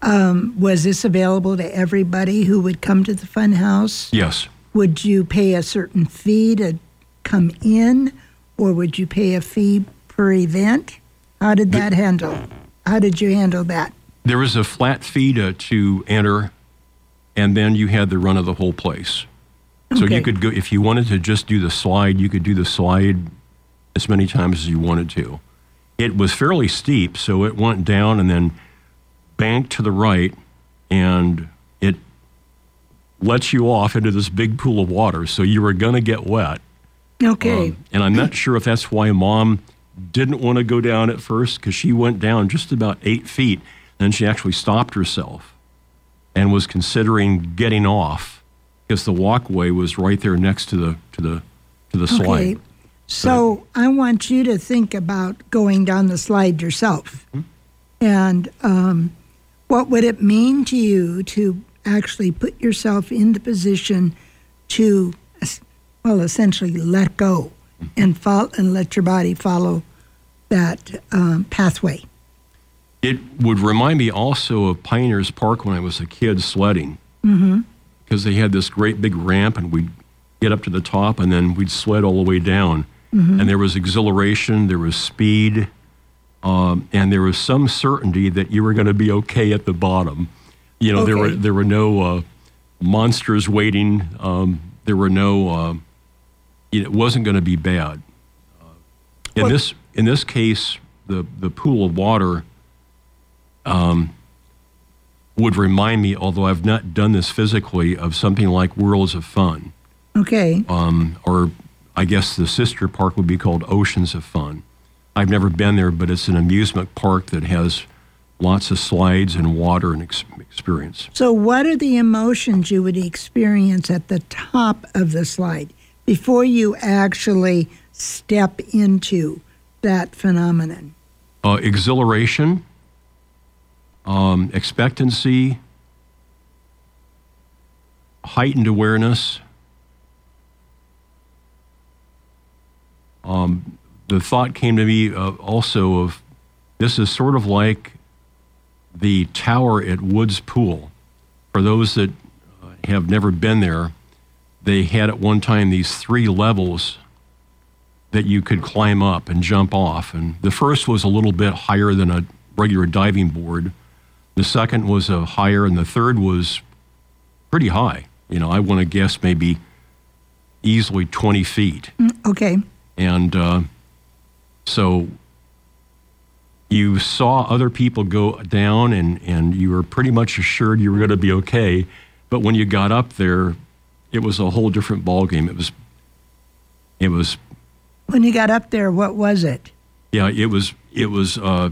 Um, was this available to everybody who would come to the fun house? Yes. Would you pay a certain fee to come in, or would you pay a fee per event? How did that handle? How did you handle that? There was a flat fee to, to enter, and then you had the run of the whole place. So Okay. you could go if you wanted to just do the slide, you could do the slide as many times as you wanted to. It was fairly steep, so it went down and then banked to the right, and it lets you off into this big pool of water. So you were going to get wet. Okay. Um, and I'm not sure if that's why mom didn't want to go down at first because she went down just about eight feet. Then she actually stopped herself and was considering getting off because the walkway was right there next to the to the to the slide. Okay. So I want you to think about going down the slide yourself. Mm-hmm. And um, what would it mean to you to actually put yourself in the position to, well, essentially let go Mm-hmm. and, fol- and let your body follow that um, pathway? It would remind me also of Pioneers Park when I was a kid sledding. Because they had this great big ramp, and we'd get up to the top, and then we'd sled all the way down. And there was exhilaration, there was speed, um, and there was some certainty that you were going to be okay at the bottom. You know, there were there were no uh, monsters waiting. Um, there were no. Uh, it wasn't going to be bad. Uh, in this in this case, the the pool of water um, would remind me, although I've not done this physically, of something like Worlds of Fun, Okay. um, or I guess the sister park would be called Oceans of Fun. I've never been there, but it's an amusement park that has lots of slides and water and ex- experience. So, what are the emotions you would experience at the top of the slide before you actually step into that phenomenon? Uh, exhilaration, um, expectancy, heightened awareness. Um, the thought came to me uh, also of this is sort of like the tower at Woods Pool. For those that uh, have never been there, they had at one time these three levels that you could climb up and jump off. And the first was a little bit higher than a regular diving board. The second was a higher, and the third was pretty high. You know, I want to guess maybe easily 20 feet. Okay. And uh, so you saw other people go down, and, and you were pretty much assured you were going to be okay. But when you got up there, it was a whole different ballgame. It was, it was When you got up there, what was it? Yeah, it was it was uh,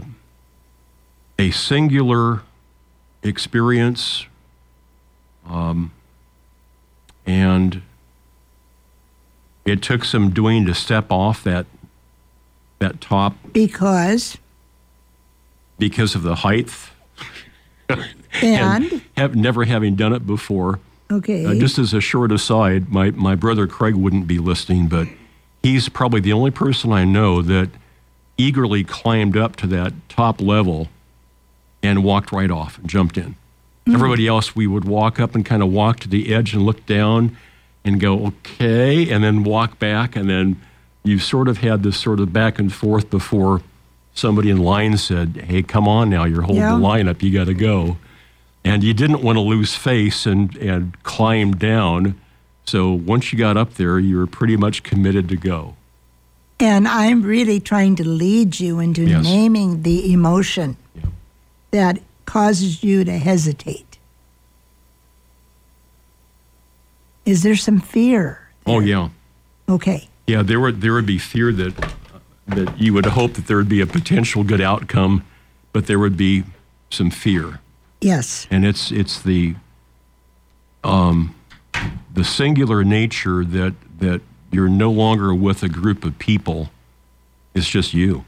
a singular experience, um, and it took some doing to step off that that top Because, because of the height and, have never having done it before. okay. Uh, just as a short aside, my, my brother Craig wouldn't be listening, but he's probably the only person I know that eagerly climbed up to that top level and walked right off and jumped in. Mm. Everybody else, we would walk up and kind of walk to the edge and look down and go, okay, and then walk back. And then you sort of had this sort of back and forth before somebody in line said, hey, come on now, you're holding Yeah. the line up, you got to go and you didn't want to lose face and, and climb down. So once you got up there, you were pretty much committed to go. and I'm really trying to lead you into Yes. naming the emotion. That causes you to hesitate. Is there some fear? Oh yeah, Okay. yeah. There would there would be fear that that you would hope that there would be a potential good outcome, but there would be some fear, Yes. and it's it's the um, the singular nature that that you're no longer with a group of people. It's just you,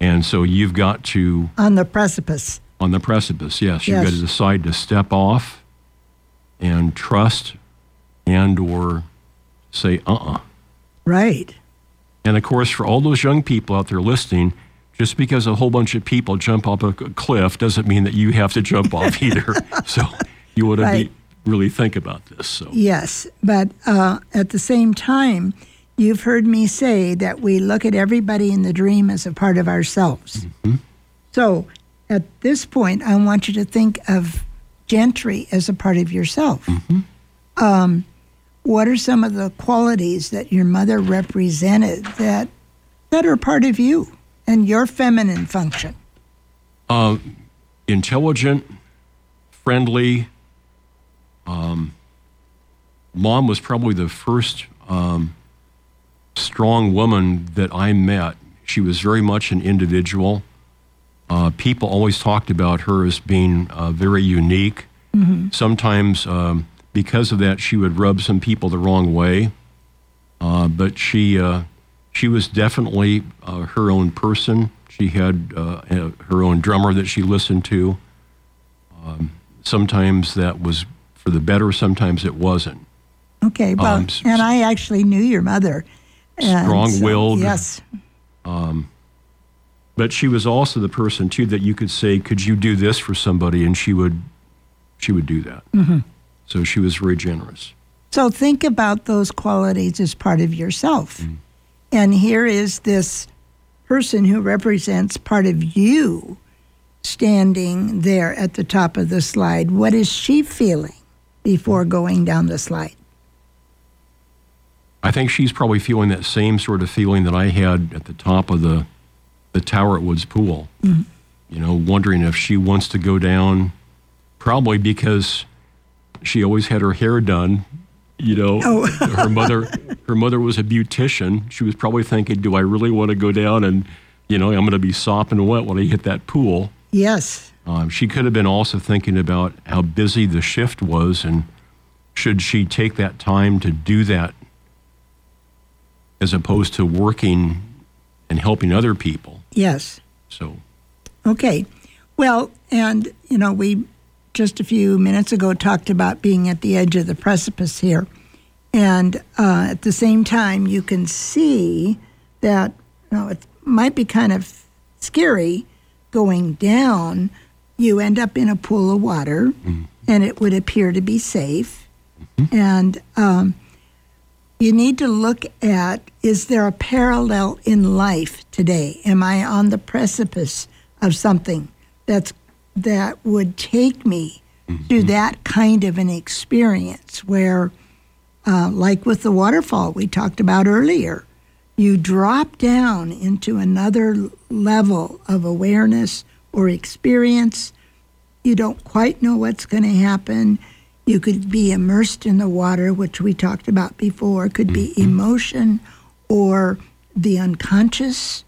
and so you've got to On the precipice. on the precipice. Yes, you've got to decide to step off and trust, and or say uh-uh. Right. And of course, for all those young people out there listening, just because a whole bunch of people jump off a cliff doesn't mean that you have to jump off (laughs) either. So you want to Right. be, really think about this. So Yes, but uh, at the same time, you've heard me say that we look at everybody in the dream as a part of ourselves. So at this point, I want you to think of Gentry as a part of yourself. Um, what are some of the qualities that your mother represented that that are part of you and your feminine function? intelligent, friendly, Um, Mom was probably the first um, strong woman that I met. She was very much an individual. Uh, people always talked about her as being uh, very unique. Sometimes, um, because of that, she would rub some people the wrong way. Uh, but she uh, she was definitely uh, her own person. She had uh, her own drummer that she listened to. Um, sometimes that was for the better. Sometimes it wasn't. Okay, well, Um, and I actually knew your mother. And so- Strong-willed. yes. Um, but she was also the person too that you could say, "Could you do this for somebody?" and she would she would do that. Mm-hmm. So she was very generous. So think about those qualities as part of yourself. Mm. And here is this person who represents part of you standing there at the top of the slide. What is she feeling before going down the slide? I think she's probably feeling that same sort of feeling that I had at the top of the the tower at Woods Pool. You know, wondering if she wants to go down, probably because she always had her hair done. You know, (laughs) her mother her mother was a beautician. She was probably thinking, "Do I really want to go down and, you know, I'm going to be sopping wet when I hit that pool." Yes. Um, she could have been also thinking about how busy the shift was and should she take that time to do that as opposed to working and helping other people. Yes. So, Okay. Well, and, you know, we just a few minutes ago talked about being at the edge of the precipice here. And uh, at the same time, you can see that, you know, it might be kind of scary going down. You end up in a pool of water, and it would appear to be safe. And um, you need to look at is there a parallel in life today? Am I on the precipice of something that's that would take me to that kind of an experience where, uh, like with the waterfall we talked about earlier, you drop down into another level of awareness or experience. You don't quite know what's going to happen. You could be immersed in the water, which we talked about before, could be emotion or the unconscious.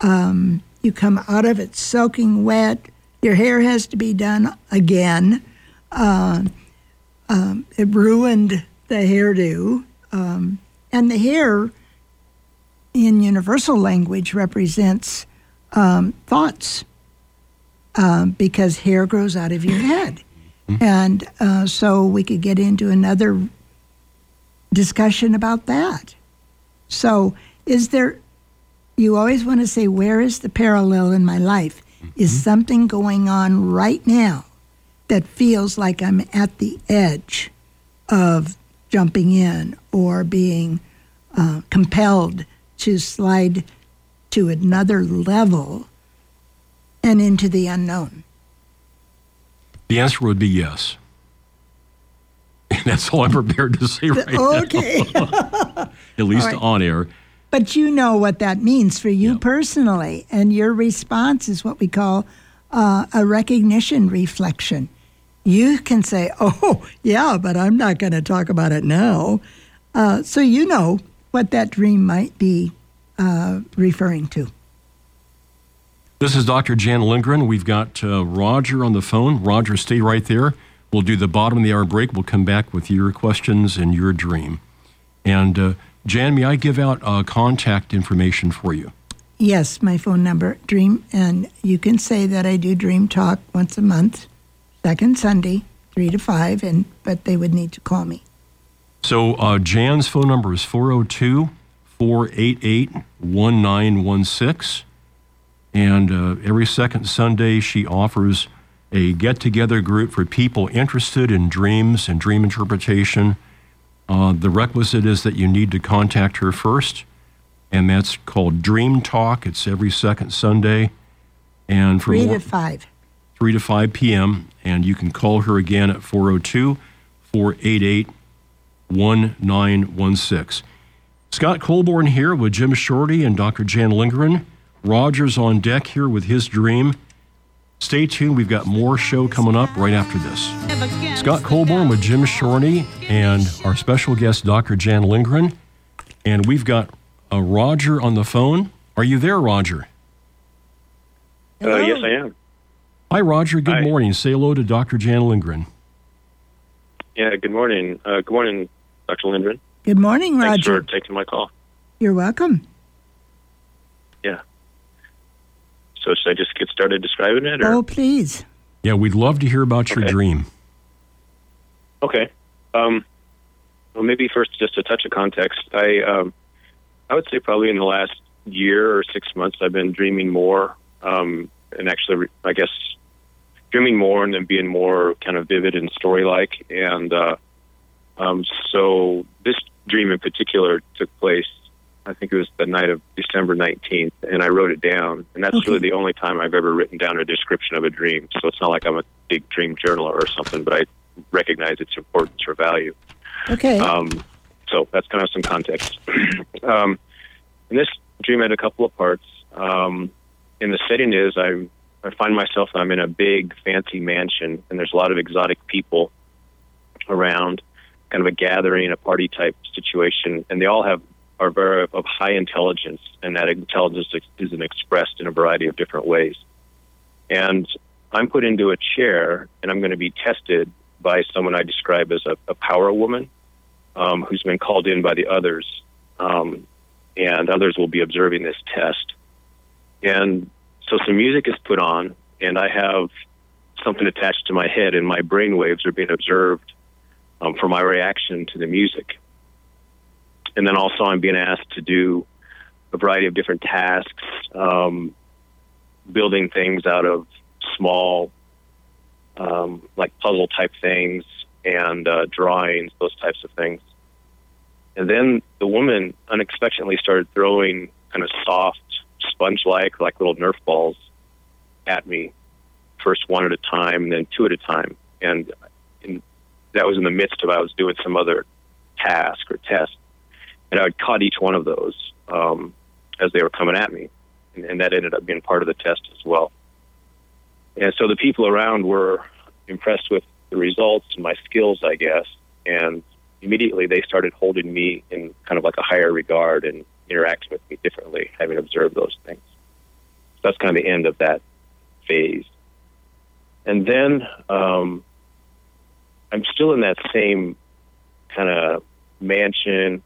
Um, you come out of it soaking wet. Your hair has to be done again. Uh, um, it ruined the hairdo. Um, and the hair, in universal language, represents um, thoughts um, because hair grows out of your head. And uh, so we could get into another discussion about that. So, is there, you always want to say, where is the parallel in my life? Is something going on right now that feels like I'm at the edge of jumping in or being uh, compelled to slide to another level and into the unknown? The answer would be yes. And (laughs) that's all I'm prepared to say right Okay. (laughs) now, at least right. on air. But you know what that means for you Yeah. personally, and your response is what we call uh, a recognition reflection. You can say, (laughs) "Oh, yeah, but I'm not going to talk about it now," uh, so you know what that dream might be uh, referring to. This is Dr. Jan Lindgren. We've got uh, Roger on the phone. Roger, stay right there. We'll do the bottom of the hour break. We'll come back with your questions and your dream. And uh, Jan, may I give out uh, contact information for you? Yes, my phone number, Dream, and you can say that I do Dream Talk once a month, second Sunday, three to five, and but they would need to call me. So uh, Jan's phone number is 402 488 1916. And uh, every second Sunday, she offers a get together group for people interested in dreams and dream interpretation. Uh, the requisite is that you need to contact her first, and that's called Dream Talk. It's every second Sunday. And from Three to five. 3 to 5 p.m. And you can call her again at 402 488 1916. Scott Colborn here with Jim Shorty and Dr. Jan Lindgren. Roger's on deck here with his dream. Stay tuned. We've got more show coming up right after this. Scott Colborn with Jim Shorney and our special guest, Dr. Jan Lindgren. And we've got uh, Roger on the phone. Are you there, Roger? Uh, yes, I am. Hi, Roger. Good Hi. morning. Say hello to Dr. Jan Lindgren. Yeah, good morning. Uh, good morning, Dr. Lindgren. Good morning, Roger. Thanks Roger. for taking my call. You're welcome. So should I just get started describing it? Or? Oh, please. Yeah, we'd love to hear about your Okay. dream. Okay. Um, well, maybe first, just a touch of context. I, um, I would say probably in the last year or six months, I've been dreaming more, um, and actually, I guess, dreaming more and then being more kind of vivid and story-like. And uh, um, so, this dream in particular took place. I think it was the night of December 19th, and I wrote it down. And that's Okay. really the only time I've ever written down a description of a dream. So it's not like I'm a big dream journaler or something, but I recognize its importance or value. Okay. Um, so that's kind of some context. (clears throat) um, and this dream had a couple of parts. Um, and the setting is I'm, I find myself I'm in a big fancy mansion, and there's a lot of exotic people around, kind of a gathering, a party type situation, and they all have are very of high intelligence, and that intelligence is expressed in a variety of different ways. And I'm put into a chair, and I'm going to be tested by someone I describe as a, a power woman um, who's been called in by the others, um, and others will be observing this test. And so some music is put on, and I have something attached to my head, and my brain waves are being observed um, for my reaction to the music. And then also, I'm being asked to do a variety of different tasks, um, building things out of small, um, like puzzle type things and uh, drawings, those types of things. And then the woman unexpectedly started throwing kind of soft, sponge like, like little Nerf balls at me, first one at a time, and then two at a time. And in, that was in the midst of I was doing some other task or test. And I would caught each one of those um, as they were coming at me. And, and that ended up being part of the test as well. And so the people around were impressed with the results and my skills, I guess. And immediately they started holding me in kind of like a higher regard and interacting with me differently, having observed those things. So that's kind of the end of that phase. And then um, I'm still in that same kind of mansion,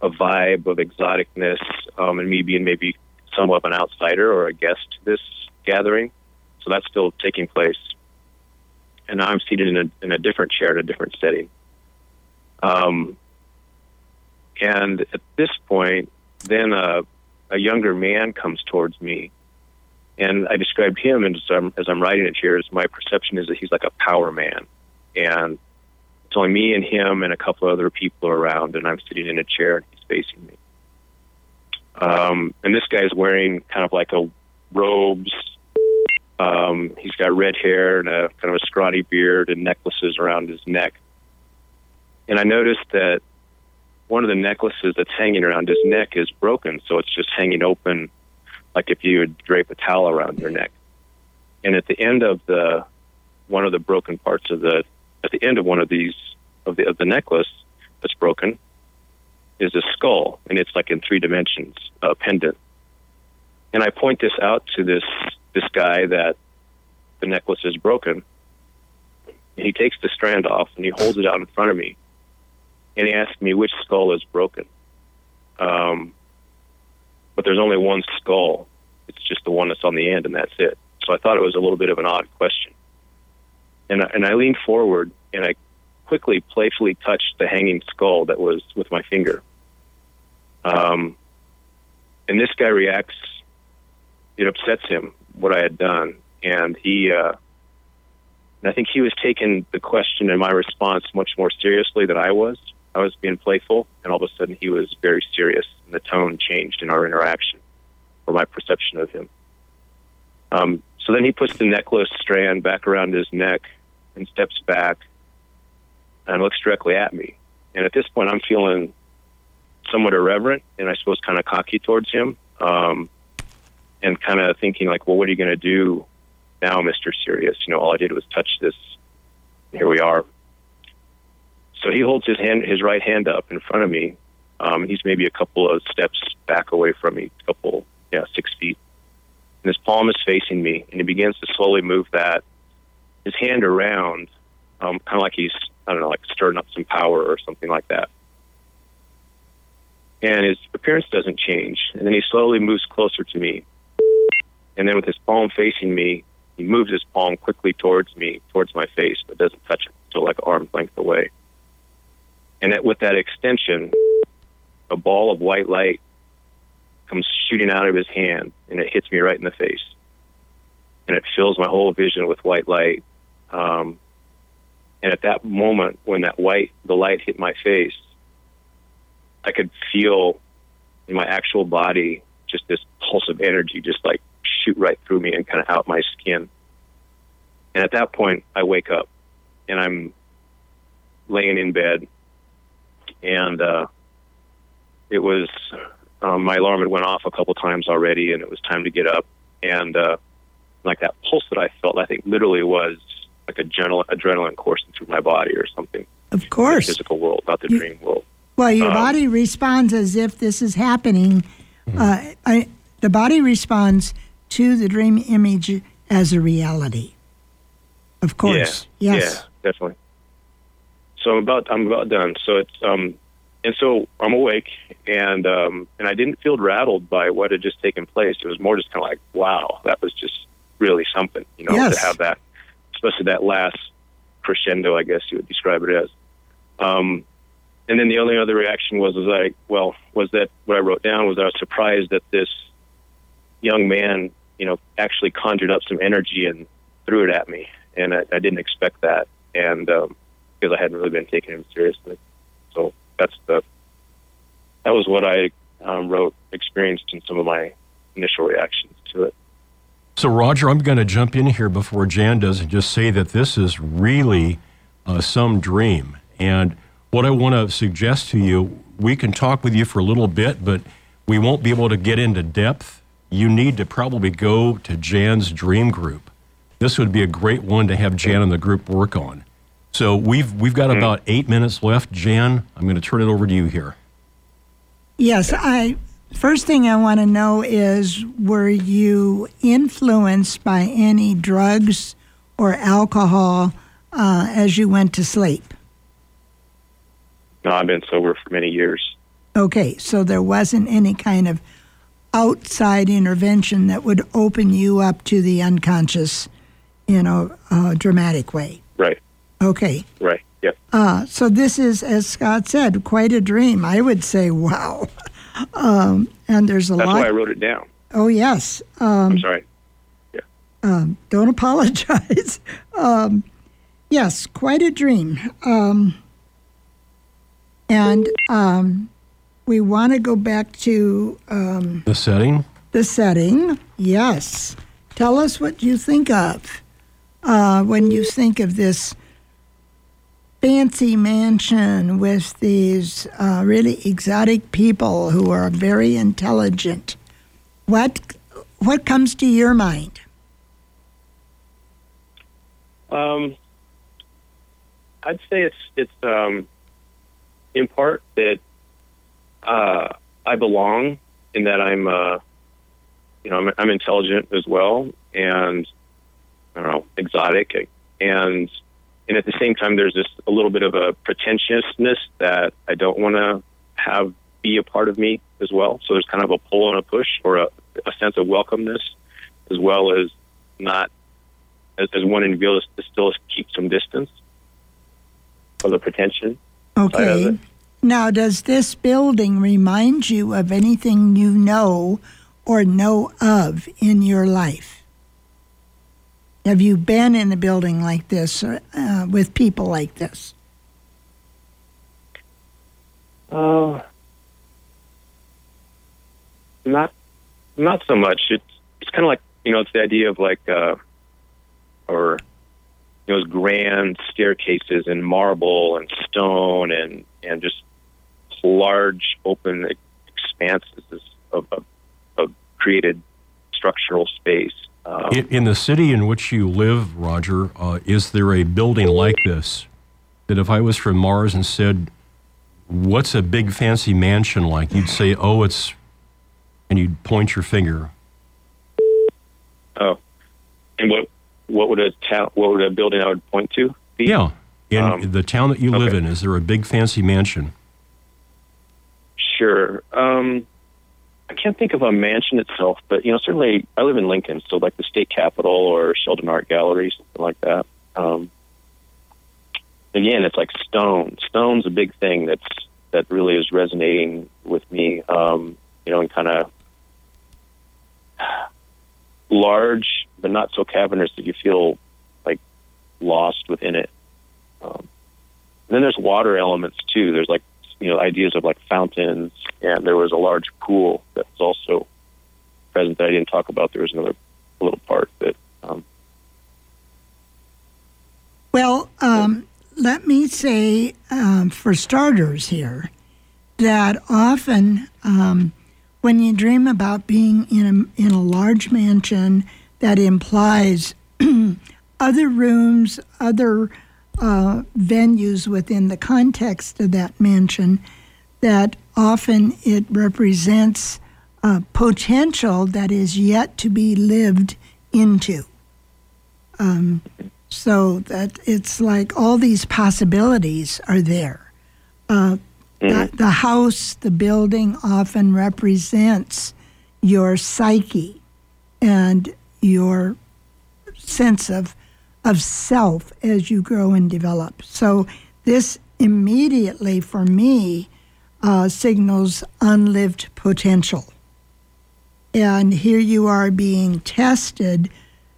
a vibe of exoticness, um, and me being maybe somewhat of an outsider or a guest to this gathering. So that's still taking place. And I'm seated in a, in a different chair in a different setting. Um, and at this point, then a, a younger man comes towards me. And I described him as I'm, as I'm writing it here as my perception is that he's like a power man. And it's only me and him and a couple of other people around, and I'm sitting in a chair and he's facing me. Um, and this guy's wearing kind of like a robes. Um, he's got red hair and a kind of a scrawny beard and necklaces around his neck. And I noticed that one of the necklaces that's hanging around his neck is broken, so it's just hanging open, like if you would drape a towel around your neck. And at the end of the one of the broken parts of the at the end of one of these of the of the necklace that's broken is a skull, and it's like in three dimensions, a pendant. And I point this out to this this guy that the necklace is broken. And he takes the strand off and he holds it out in front of me, and he asks me which skull is broken. Um, but there's only one skull. It's just the one that's on the end, and that's it. So I thought it was a little bit of an odd question. And I, and I leaned forward and I quickly, playfully touched the hanging skull that was with my finger. Um, and this guy reacts. It upsets him what I had done, and he. Uh, and I think he was taking the question and my response much more seriously than I was. I was being playful, and all of a sudden he was very serious, and the tone changed in our interaction, or my perception of him. Um, so then he puts the necklace strand back around his neck and steps back and looks directly at me. And at this point, I'm feeling somewhat irreverent and I suppose kind of cocky towards him, um, and kind of thinking like, well, what are you going to do now, Mister Serious. You know, all I did was touch this. Here we are. So he holds his hand, his right hand up in front of me. Um, he's maybe a couple of steps back away from me, a couple, yeah, six feet. And his palm is facing me, and he begins to slowly move that his hand around, um, kind of like he's, I don't know, like stirring up some power or something like that. And his appearance doesn't change, and then he slowly moves closer to me. And then with his palm facing me, he moves his palm quickly towards me, towards my face, but doesn't touch it, so like arm's length away. And that, with that extension, a ball of white light comes shooting out of his hand, and it hits me right in the face. And it fills my whole vision with white light. Um, and at that moment, when that white, the light hit my face, I could feel in my actual body just this pulse of energy, just like shoot right through me and kind of out my skin. And at that point, I wake up and I'm laying in bed and uh, it was um, my alarm had went off a couple times already, and it was time to get up. And uh, like that pulse that I felt, I think literally was like a gentle adrenaline coursing through my body or something. Of course, the physical world, not the you, dream world. Well, your um, body responds as if this is happening. Mm-hmm. Uh, I, the body responds to the dream image as a reality. Of course, yeah, yes, yeah, definitely. So I'm about I'm about done. So it's um, and so I'm awake, and um, and I didn't feel rattled by what had just taken place. It was more just kind of like, wow, that was just really something, you know, yes. to have that, especially that last crescendo, I guess you would describe it as. Um, and then the only other reaction was, was like, well, was that what I wrote down was I was surprised that this young man, you know, actually conjured up some energy and threw it at me, and I, I didn't expect that, and um, because I hadn't really been taking him seriously. So that's the that was what I um, wrote, experienced in some of my initial reactions to it. So, Roger, I'm going to jump in here before Jan does and just say that this is really uh, some dream. And what I want to suggest to you, we can talk with you for a little bit, but we won't be able to get into depth. You need to probably go to Jan's dream group. This would be a great one to have Jan and the group work on. So we've we've got mm-hmm. about eight minutes left. Jan, I'm going to turn it over to you here. Yes, I. First thing I want to know is were you influenced by any drugs or alcohol uh, as you went to sleep? No, I've been sober for many years. Okay, so there wasn't any kind of outside intervention that would open you up to the unconscious in a, a dramatic way. Right. Okay. Right. Yep. Uh, so this is, as Scott said, quite a dream. I would say, wow. (laughs) Um, and there's a That's lot. That's why I wrote it down. Oh yes. Um, I'm sorry. Yeah. Um, don't (laughs) apologize. Um, yes, quite a dream. Um, and um, we want to go back to the setting. The setting. Yes. Tell us what you think of uh, when you think of this fancy mansion with these uh, really exotic people who are very intelligent. What what comes to your mind? Um, I'd say it's it's um, in part that uh, I belong in that I'm uh, you know I'm, I'm intelligent as well and I don't know exotic and and at the same time, there's just a little bit of a pretentiousness that I don't want to have be a part of me as well. So there's kind of a pull and a push, or a, a sense of welcomeness, as well as not as, as one individual to still keep some distance of the pretension. Okay. Now, does this building remind you of anything you know or know of in your life? Have you been in a building like this uh, with people like this? Uh, not, not so much. It's it's kind of like you know, it's the idea of like, uh, or you know, those grand staircases in marble and stone and and just large open expanses of, of, of created structural space In, in the city in which you live, Roger, uh, is there a building like this that if I was from Mars and said, What's a big fancy mansion like? You'd say, Oh, it's, and you'd point your finger. oh, and what what would a town what would a building I would point to be? Yeah. In Um, the town that you live okay. in, is there a big fancy mansion? Sure. Um, I can't think of a mansion itself, but you know, certainly I live in Lincoln, so like the state capitol or Sheldon Art Gallery, something like that. Um, again, it's like stone. Stone's a big thing that's that really is resonating with me. Um, you know, and kind of large, but not so cavernous that you feel like lost within it. Um, then there's water elements too. There's like you know ideas of like fountains, and there was a large pool that was also present that I didn't talk about. There was another little part that um, Well, um, let me say, um, for starters, here, that often um, when you dream about being in a, in a large mansion, that implies (clears throat) other rooms, other uh, venues within the context of that mansion, that often it represents uh, potential that is yet to be lived into. Um, so that it's like all these possibilities are there. Uh, the, the house, the building often represents your psyche and your sense of of self as you grow and develop. So this immediately for me uh, signals unlived potential. And here you are being tested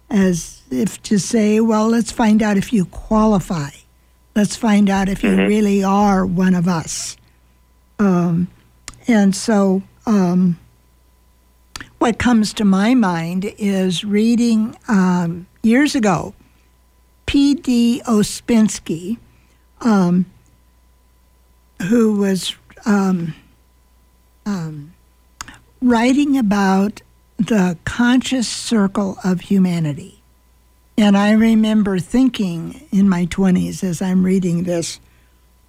as if to say, well, let's find out if you qualify. Let's find out if you really are one of us. Um, and so, um, what comes to my mind is reading um, years ago, P.D. Ouspensky, um, who was um, um, writing about the conscious circle of humanity. And I remember thinking in my 20s as I'm reading this,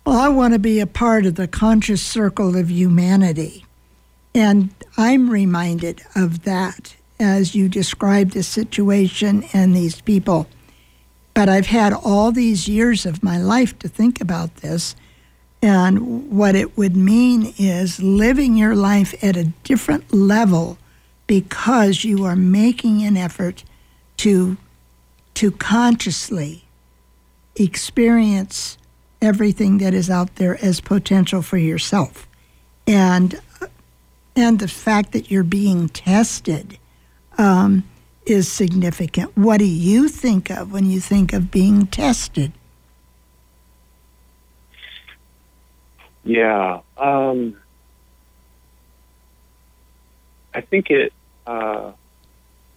well, I want to be a part of the conscious circle of humanity. And I'm reminded of that as you describe the situation and these people. But I've had all these years of my life to think about this. And what it would mean is living your life at a different level because you are making an effort to, to consciously experience everything that is out there as potential for yourself. And, and the fact that you're being tested um, is significant. What do you think of when you think of being tested? Yeah. Um, I think it, uh,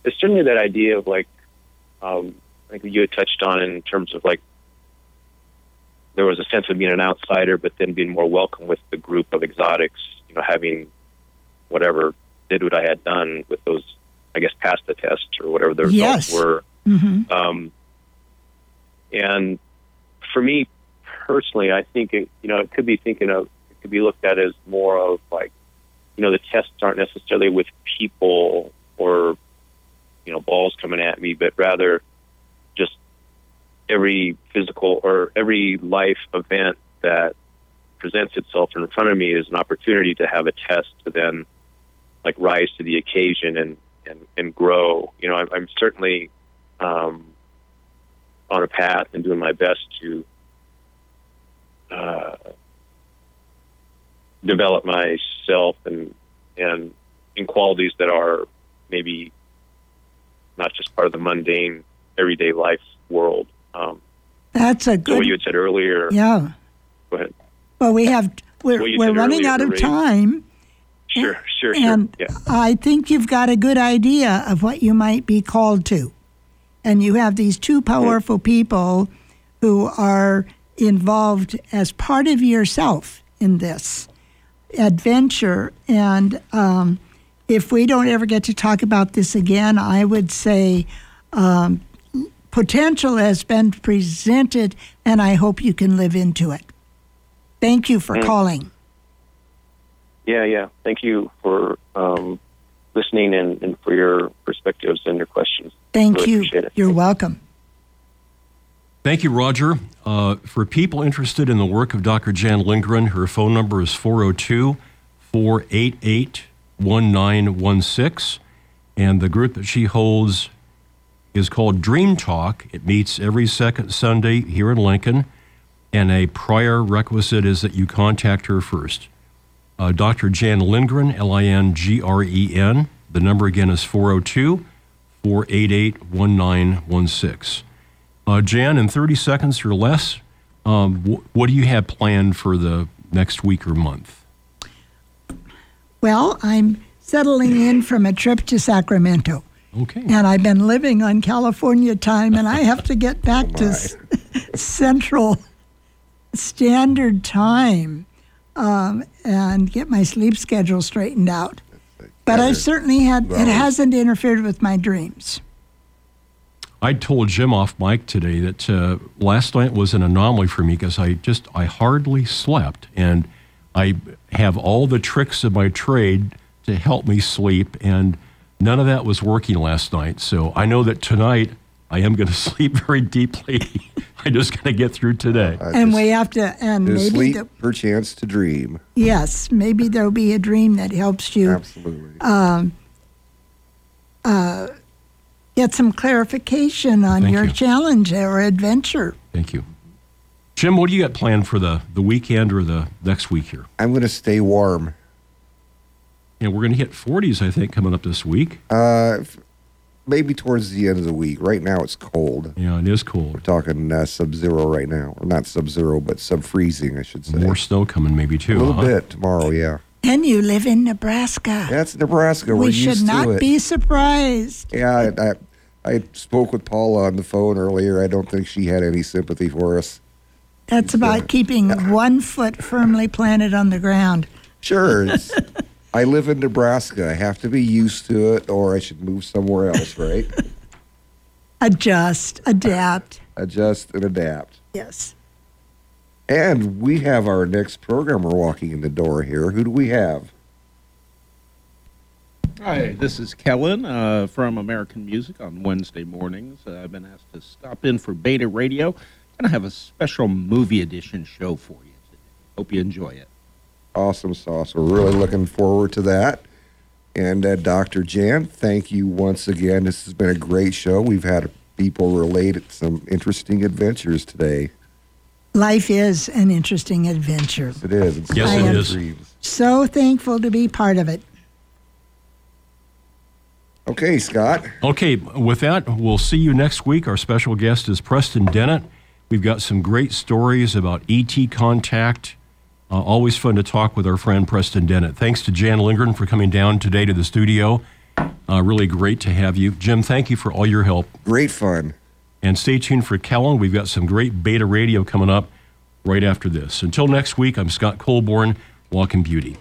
it's certainly that idea of like, um, think you had touched on in terms of like, there was a sense of being an outsider, but then being more welcome with the group of exotics, you know, having whatever did what I had done with those, I guess, passed the test or whatever the results Yes. were. Mm-hmm. Um, and for me personally, I think it, you know it could be thinking of it could be looked at as more of like you know the tests aren't necessarily with people or you know balls coming at me, but rather just every physical or every life event that presents itself in front of me is an opportunity to have a test to then like rise to the occasion and and, and grow. You know, I'm, I'm certainly um, on a path and doing my best to uh, develop myself and and in qualities that are maybe not just part of the mundane everyday life world. Um, That's a so good. what you had said earlier. yeah. Go ahead. Well, we have we're we're running out of time, Sure, sure, sure. and yeah. I think you've got a good idea of what you might be called to, and you have these two powerful people who are involved as part of yourself in this adventure, and um, if we don't ever get to talk about this again, I would say um, potential has been presented, and I hope you can live into it. Thank you for Mm. calling. Yeah, yeah. Thank you for um, listening and, and for your perspectives and your questions. Thank Really you. You're welcome. Thank you, Roger. Uh, for people interested in the work of Dr. Jan Lindgren, her phone number is 402 488 1916. And the group that she holds is called Dream Talk. It meets every second Sunday here in Lincoln. And a prior requisite is that you contact her first. Uh, Dr. Jan Lindgren, L I N G R E N. The number again is 402 488 1916. Uh, Jan, in 30 seconds or less, um, wh- what do you have planned for the next week or month? Well, I'm settling in from a trip to Sacramento. Okay. and I've been living on California time, and I have to get back to (laughs) s- (laughs) Central Standard Time um, and get my sleep schedule straightened out. But I've certainly had, it hasn't interfered with my dreams. I told Jim off mic today that uh, last night was an anomaly for me because I just I hardly slept, and I have all the tricks of my trade to help me sleep, and none of that was working last night. So I know that tonight I am going (laughs) to sleep very deeply. (laughs) I'm just got to get through today. Uh, And to- we have to, and to maybe, sleep, the, perchance to dream. yes, maybe there'll be a dream that helps you Absolutely. get some clarification on Thank your you. challenge or adventure. Thank you, Jim. What do you got planned for the the weekend or the next week here? I'm going to stay warm. Yeah, we're going to hit 40s, I think, coming up this week. Uh, f- maybe towards the end of the week. Right now it's cold. Yeah, it is cold. We're talking uh, sub-zero right now, or not sub-zero, but sub-freezing, I should say. More snow coming, maybe too. a little huh? bit tomorrow. Yeah, And you live in Nebraska. that's Nebraska. We're we should used not to it. be surprised. Yeah, I, I, I spoke with Paula on the phone earlier. I don't think she had any sympathy for us. That's about keeping one foot firmly planted on the ground. Sure, it's, (laughs) I live in Nebraska. I have to be used to it, or I should move somewhere else, right? (laughs) Adjust, adapt. Adjust and adapt. Yes. And we have our next programmer walking in the door here. Who do we have? Hi, this is Kellen uh, from American Music on Wednesday mornings. Uh, I've been asked to stop in for Beta Radio, and I have a special movie edition show for you today. Hope you enjoy it. Awesome sauce. We're really looking forward to that. And uh, Dr. Jan, thank you once again. This has been a great show. We've had people relate some interesting adventures today. Life is an interesting adventure. It is. It's Yes, it so is. dreams. So thankful to be part of it. Okay, Scott. Okay, with that, we'll see you next week. Our special guest is Preston Dennett. We've got some great stories about ET contact. Uh, always fun to talk with our friend Preston Dennett. Thanks to Jan Lindgren for coming down today to the studio. Uh, really great to have you. Jim, thank you for all your help. Great fun. And stay tuned for Kellen. We've got some great beta radio coming up right after this. Until next week, I'm Scott Colborn. Walk in Beauty.